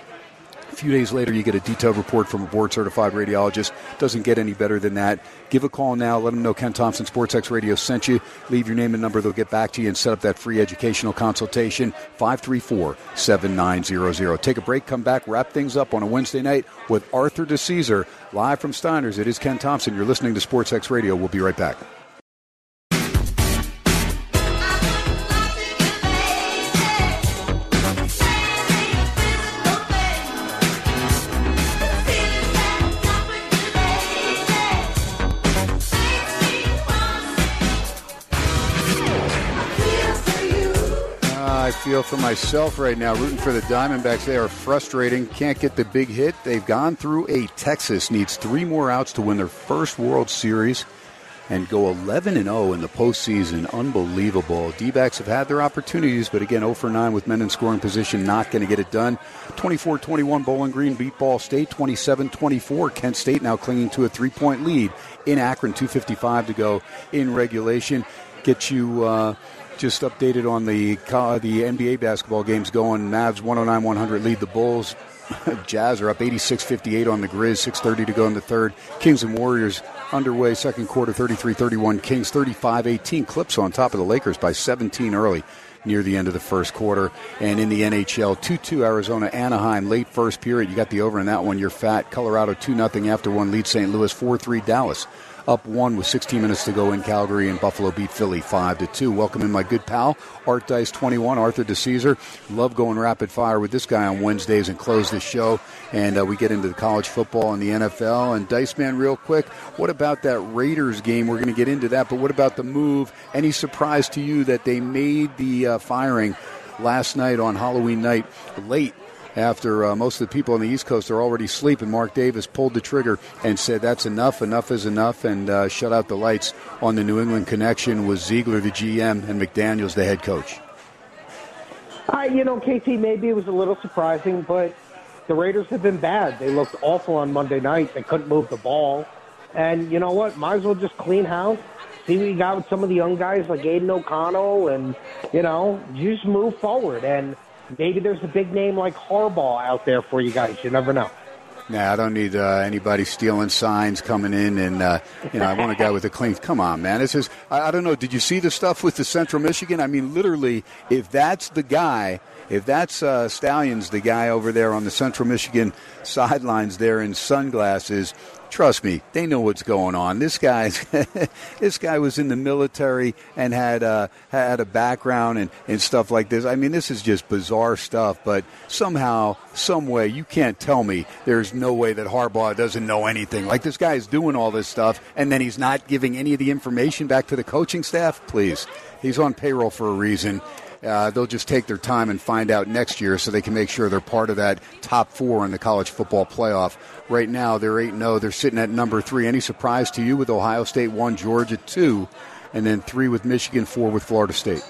A few days later, you get a detailed report from a board certified radiologist. Doesn't get any better than that. Give a call now. Let them know Ken Thomson Sports X Radio sent you. Leave your name and number. They'll get back to you and set up that free educational consultation. 534 7900. Take a break, come back, wrap things up on a Wednesday night with Arthur DiCesare live from Steiners. It is Ken Thomson. You're listening to Sports X Radio. We'll be right back. Feel for myself right now, rooting for the Diamondbacks. They are frustrating. Can't get the big hit. They've gone through a Texas, needs three more outs to win their first World Series and go 11 and 0 in the postseason. Unbelievable. D backs have had their opportunities, but again, 0 for 9 with men in scoring position, not going to get it done. 24 21 Bowling Green beat Ball State. 27 24 Kent State now clinging to a three point lead in Akron. 2.55 to go in regulation. Get you. Uh, just updated on the the NBA basketball games going. Mavs 109-100 lead the Bulls. Jazz are up 86-58 on the Grizz. 6:30 to go in the third. Kings and Warriors underway second quarter 33-31. Kings 35-18. Clips on top of the Lakers by 17 early near the end of the first quarter. And in the NHL, 2-2 Arizona Anaheim late first period. You got the over in that one. You're fat. Colorado 2 0 after one lead. St. Louis 4-3 Dallas up one with 16 minutes to go in Calgary, and Buffalo beat Philly five to two. Welcome in my good pal Art Dice 21, Arthur DiCesare. Love going rapid fire with this guy on Wednesdays and close the show, and uh, we get into the college football and the NFL. And Dice Man, real quick, what about that Raiders game? We're going to get into that, but what about the move? Any surprise to you that they made the uh, firing? Last night on Halloween night, late after uh, most of the people on the East Coast are already sleeping. Mark Davis pulled the trigger and said, That's enough, enough is enough, and uh, shut out the lights on the New England connection with Ziegler, the GM, and McDaniels, the head coach. Uh, you know, KT, maybe it was a little surprising, but the Raiders have been bad. They looked awful on Monday night. They couldn't move the ball. And you know what? Might as well just clean house. See what you got with some of the young guys like Aidan O'Connell, and you know, just move forward. And maybe there's a big name like Harbaugh out there for you guys. You never know. Nah, I don't need uh, anybody stealing signs coming in, and uh, you know, I want a guy with a clean. Come on, man. This is. I, I don't know. Did you see the stuff with the Central Michigan? I mean, literally, if that's the guy, if that's uh, Stalions, the guy over there on the Central Michigan sidelines there in sunglasses, trust me, they know what's going on. This guy, this guy was in the military and had uh, had a background and, and stuff like this. I mean, this is just bizarre stuff. But somehow, some way, you can't tell me there's no way that Harbaugh doesn't know anything. Like this guy is doing all this stuff, and then he's not giving any of the information back to the coaching staff. Please, he's on payroll for a reason. Uh, they'll just take their time and find out next year so they can make sure they're part of that top four in the college football playoff. Right now, they're 8 0. They're sitting at number three. Any surprise to you with Ohio State 1, Georgia 2, and then 3 with Michigan, 4 with Florida State?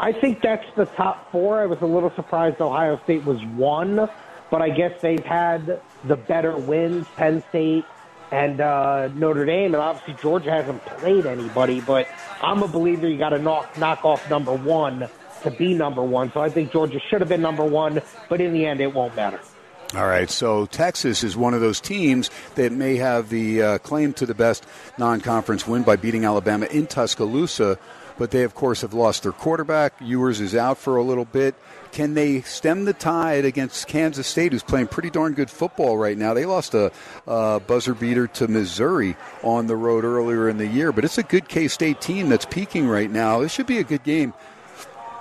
I think that's the top four. I was a little surprised Ohio State was one, but I guess they've had the better wins. Penn State, and uh, Notre Dame, and obviously Georgia hasn't played anybody. But I'm a believer you got to knock knock off number one to be number one. So I think Georgia should have been number one, but in the end, it won't matter. All right, so Texas is one of those teams that may have the uh, claim to the best non-conference win by beating Alabama in Tuscaloosa, but they of course have lost their quarterback. Ewers is out for a little bit. Can they stem the tide against Kansas State, who's playing pretty darn good football right now? They lost a, a buzzer beater to Missouri on the road earlier in the year, but it's a good K State team that's peaking right now. This should be a good game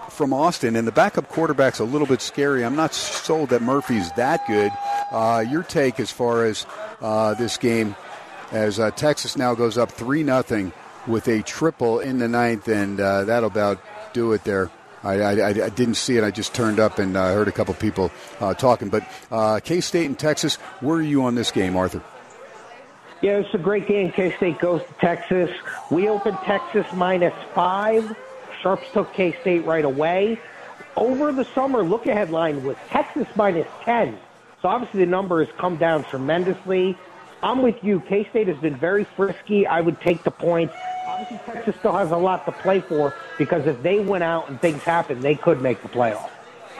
from Austin, and the backup quarterback's a little bit scary. I'm not sold that Murphy's that good. Uh, your take as far as uh, this game, as uh, Texas now goes up three nothing with a triple in the ninth, and uh, that'll about do it there. I, I, I, didn't see it. I just turned up and uh, heard a couple people uh, talking. But uh, K State and Texas, where are you on this game, Arthur? Yeah, it's a great game. K State goes to Texas. We opened Texas minus five. Sharps took K State right away. Over the summer, look ahead line was Texas minus 10. So obviously the number has come down tremendously. I'm with you. K State has been very frisky. I would take the points obviously Texas still has a lot to play for because if they went out and things happen, they could make the playoff.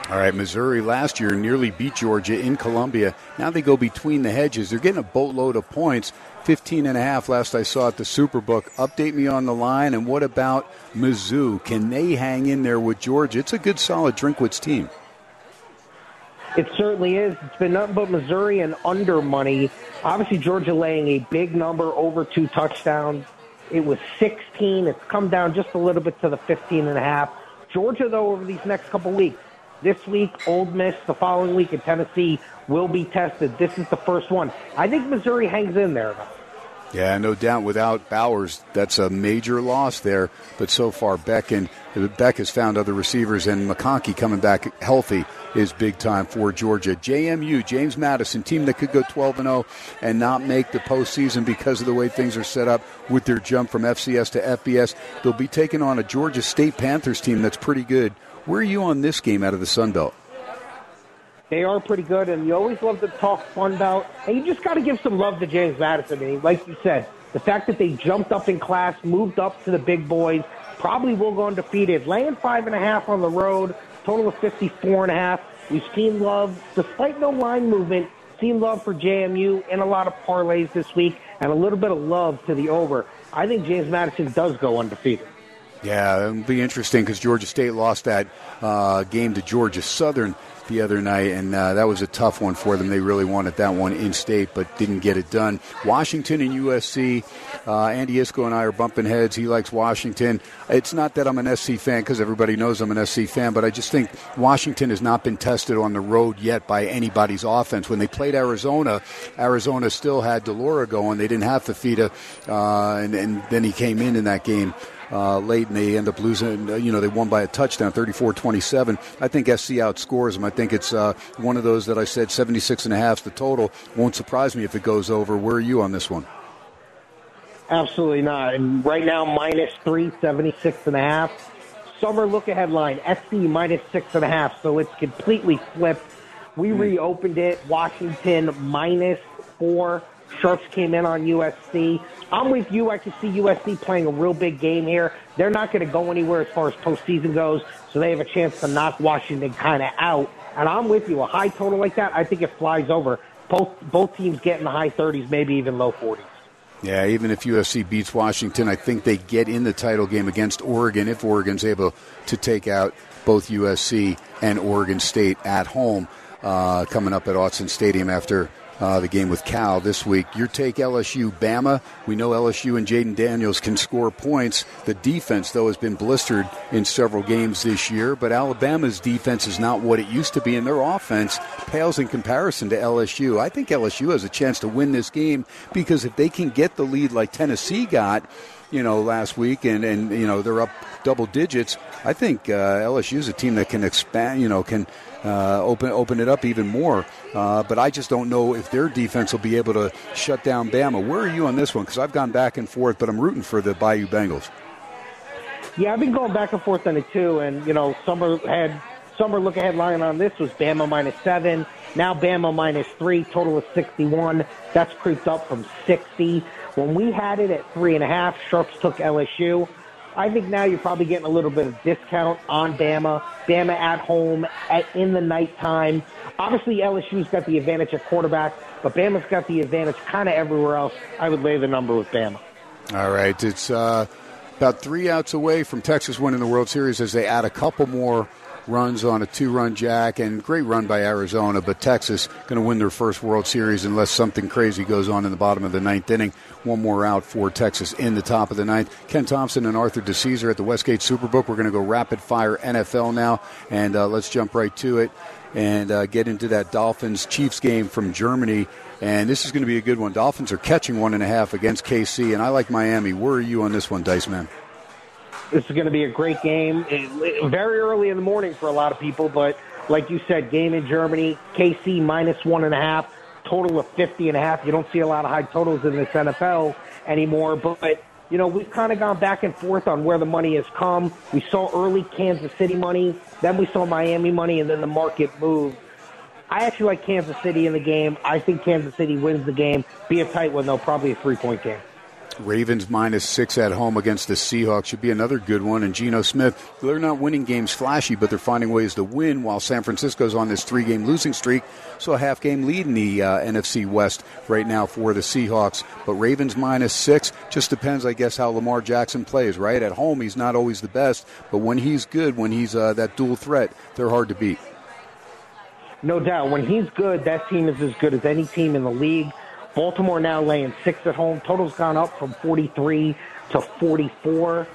All right, Missouri last year nearly beat Georgia in Columbia. Now they go between the hedges. They're getting a boatload of points. 15 and a half last I saw at the Superbook. Update me on the line. And what about Mizzou? Can they hang in there with Georgia? It's a good, solid Drinkwitz team. It certainly is. It's been nothing but Missouri and under money. Obviously, Georgia laying a big number over two touchdowns. It was 16. It's come down just a little bit to the 15 and a half. Georgia, though, over these next couple weeks, this week, Old Miss, the following week in Tennessee will be tested. This is the first one. I think Missouri hangs in there. Yeah, no doubt. Without Bowers, that's a major loss there. But so far, Beck and Beck has found other receivers, and McConkey coming back healthy is big time for Georgia. JMU, James Madison, team that could go 12 and 0 and not make the postseason because of the way things are set up with their jump from FCS to FBS. They'll be taking on a Georgia State Panthers team that's pretty good. Where are you on this game out of the Sun Belt? They are pretty good, and you always love to talk Fun Belt. And you just got to give some love to James Madison. I mean, like you said, the fact that they jumped up in class, moved up to the big boys, probably will go undefeated. Laying five and a half on the road, total of 54 and a half. We've seen love, despite no line movement, seen love for JMU in a lot of parlays this week, and a little bit of love to the over. I think James Madison does go undefeated. Yeah, it'll be interesting because Georgia State lost that uh, game to Georgia Southern the other night, and uh, that was a tough one for them. They really wanted that one in state, but didn't get it done. Washington and USC. Uh, Andy Iskoe and I are bumping heads. He likes Washington. It's not that I'm an SC fan because everybody knows I'm an SC fan, but I just think Washington has not been tested on the road yet by anybody's offense. When they played Arizona, Arizona still had de Laura going. They didn't have Fifita, uh, and, and then he came in in that game uh, late, and they end up losing. Uh, you know, they won by a touchdown, 34-27. I think SC outscores them. I think it's uh, one of those that I said 76 and a half the total. Won't surprise me if it goes over. Where are you on this one? Absolutely not. And right now, minus three, 76 and a half. Summer look ahead line, SC minus six and a half. So it's completely flipped. We mm. reopened it. Washington minus four. Sharps came in on USC. I'm with you. I can see USC playing a real big game here. They're not going to go anywhere as far as postseason goes, so they have a chance to knock Washington kind of out. And I'm with you. A high total like that, I think it flies over. Both both teams get in the high 30s, maybe even low 40s. Yeah, even if USC beats Washington, I think they get in the title game against Oregon if Oregon's able to take out both USC and Oregon State at home uh, coming up at Autzen Stadium after uh, the game with Cal this week. Your take LSU, Bama. We know LSU and Jayden Daniels can score points. The defense, though, has been blistered in several games this year, but Alabama's defense is not what it used to be, and their offense pales in comparison to LSU. I think LSU has a chance to win this game because if they can get the lead like Tennessee got, you know, last week, and, and you know they're up double digits. I think uh, LSU is a team that can expand, you know, can uh, open open it up even more. Uh, but I just don't know if their defense will be able to shut down Bama. Where are you on this one? Because I've gone back and forth, but I'm rooting for the Bayou Bengals. Yeah, I've been going back and forth on it too, and you know, summer had summer look ahead line on this was Bama minus seven. Now Bama minus three, total of 61. That's creeped up from 60. When we had it at three and a half, Sharps took LSU. I think now you're probably getting a little bit of discount on Bama. Bama at home at, in the nighttime. Obviously, LSU's got the advantage at quarterback, but Bama's got the advantage kind of everywhere else. I would lay the number with Bama. All right, it's uh, about three outs away from Texas winning the World Series as they add a couple more runs on a two-run jack and great run by Arizona, but Texas going to win their first World Series unless something crazy goes on in the bottom of the ninth inning. One more out for Texas in the top of the ninth. Ken Thomson and Arthur DiCesare at the Westgate Superbook. We're going to go rapid fire NFL now, and uh, let's jump right to it and uh, get into that Dolphins Chiefs game from Germany. And this is going to be a good one. Dolphins are catching one and a half against KC, and I like Miami. Where are you on this one, Dice Man? This is going to be a great game. Very early in the morning for a lot of people, but like you said, game in Germany, KC minus one and a half, total of 50 and a half. You don't see a lot of high totals in this NFL anymore, but you know, we've kind of gone back and forth on where the money has come. We saw early Kansas City money, then we saw Miami money, and then the market moved. I actually like Kansas City in the game. I think Kansas City wins the game. Be a tight one, though, probably a three point game. Ravens minus six at home against the Seahawks should be another good one. And Geno Smith, they're not winning games flashy, but they're finding ways to win while San Francisco's on this three game losing streak. So a half game lead in the uh, NFC West right now for the Seahawks. But Ravens minus six just depends, I guess, how Lamar Jackson plays, right? At home, he's not always the best, but when he's good, when he's uh, that dual threat, they're hard to beat. No doubt. When he's good, that team is as good as any team in the league. Baltimore now laying six at home. Total's gone up from 43 to 44.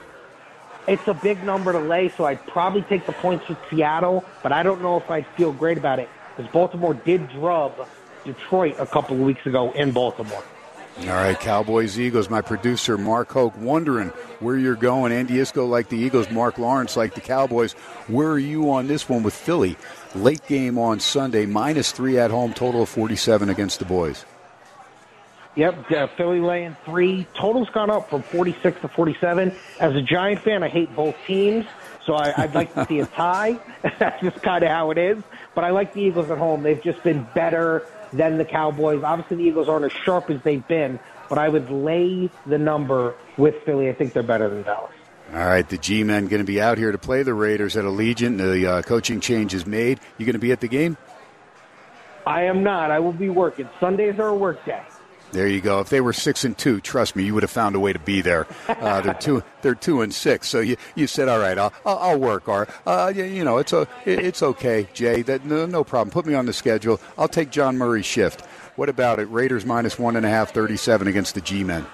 It's a big number to lay, so I'd probably take the points with Seattle, but I don't know if I'd feel great about it because Baltimore did drub Detroit a couple of weeks ago in Baltimore. All right, Cowboys, Eagles. My producer, Mark Hoke, wondering where you're going. Andy Iskoe like the Eagles, Marc Lawrence like the Cowboys. Where are you on this one with Philly? Late game on Sunday, minus three at home, total of 47 against the boys. Yep, uh, Philly laying three. Total's gone up from 46 to 47. As a Giant fan, I hate both teams, so I, I'd like to see a tie. That's just kind of how it is. But I like the Eagles at home. They've just been better than the Cowboys. Obviously, the Eagles aren't as sharp as they've been, but I would lay the number with Philly. I think they're better than Dallas. All right, the G-men going to be out here to play the Raiders at Allegiant. The uh, coaching change is made. You going to be at the game? I am not. I will be working. Sundays are a work day. There you go. If they were six and two, trust me, you would have found a way to be there. Uh, they're two. They're two and six. So you, you said, all right, I'll, I'll work. Or uh, you, you know, it's a, it's okay, Jay. That no, no problem. Put me on the schedule. I'll take John Murray's shift. What about it? Raiders minus one and a half, 37 against the G-men.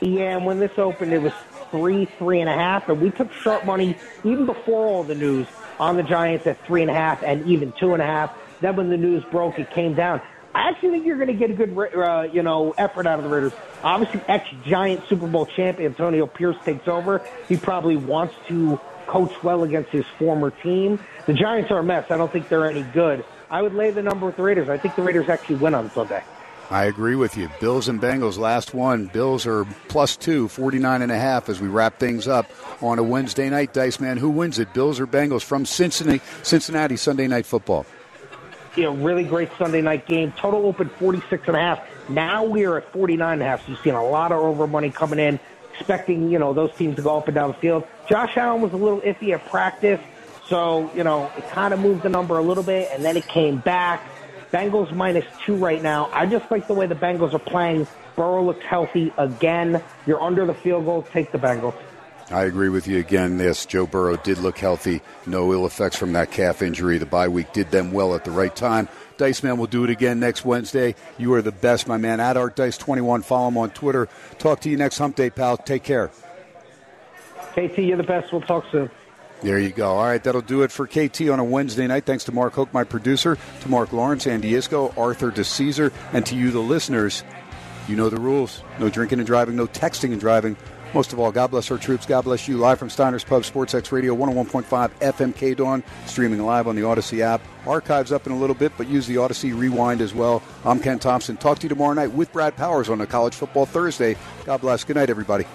Yeah, and when this opened, it was three, three and a half, and we took sharp money even before all the news on the Giants at three and a half and even two and a half. Then when the news broke, it came down. I actually think you're going to get a good, uh, you know, effort out of the Raiders. Obviously, ex-Giant Super Bowl champ Antonio Pierce takes over. He probably wants to coach well against his former team. The Giants are a mess. I don't think they're any good. I would lay the number with the Raiders. I think the Raiders actually win on Sunday. I agree with you. Bills and Bengals, last one. Bills are plus two, 49 and a half as we wrap things up on a Wednesday night. Dice Man, who wins it, Bills or Bengals from Cincinnati, Cincinnati Sunday Night Football? You know, really great Sunday night game. Total open 46 and a half. Now we are at 49 and a half. So you've seen a lot of over money coming in, expecting, you know, those teams to go up and down the field. Josh Allen was a little iffy at practice, So, you know, it kind of moved the number a little bit, and then it came back. Bengals minus two right now. I just like the way the Bengals are playing. Burrow looks healthy again. You're under the field goal. Take the Bengals. I agree with you again. Yes, Joe Burrow did look healthy. No ill effects from that calf injury. The bye week did them well at the right time. Dice Man will do it again next Wednesday. You are the best, my man. At Art Dice 21. Follow him on Twitter. Talk to you next hump day, pal. Take care. KT, you're the best. We'll talk soon. There you go. All right, that'll do it for KT on a Wednesday night. Thanks to Mark Hoke, my producer, to Marc Lawrence, Andy Iskoe, Arthur DiCesare, and to you, the listeners. You know the rules. No drinking and driving, no texting and driving. Most of all, God bless our troops. God bless you. Live from Steiner's Pub, SportsX Radio, 101.5 FM Dawn, streaming live on the Audacy app. Archives up in a little bit, but use the Audacy Rewind as well. I'm Ken Thomson. Talk to you tomorrow night with Brad Powers on a College Football Thursday. God bless. Good night, everybody.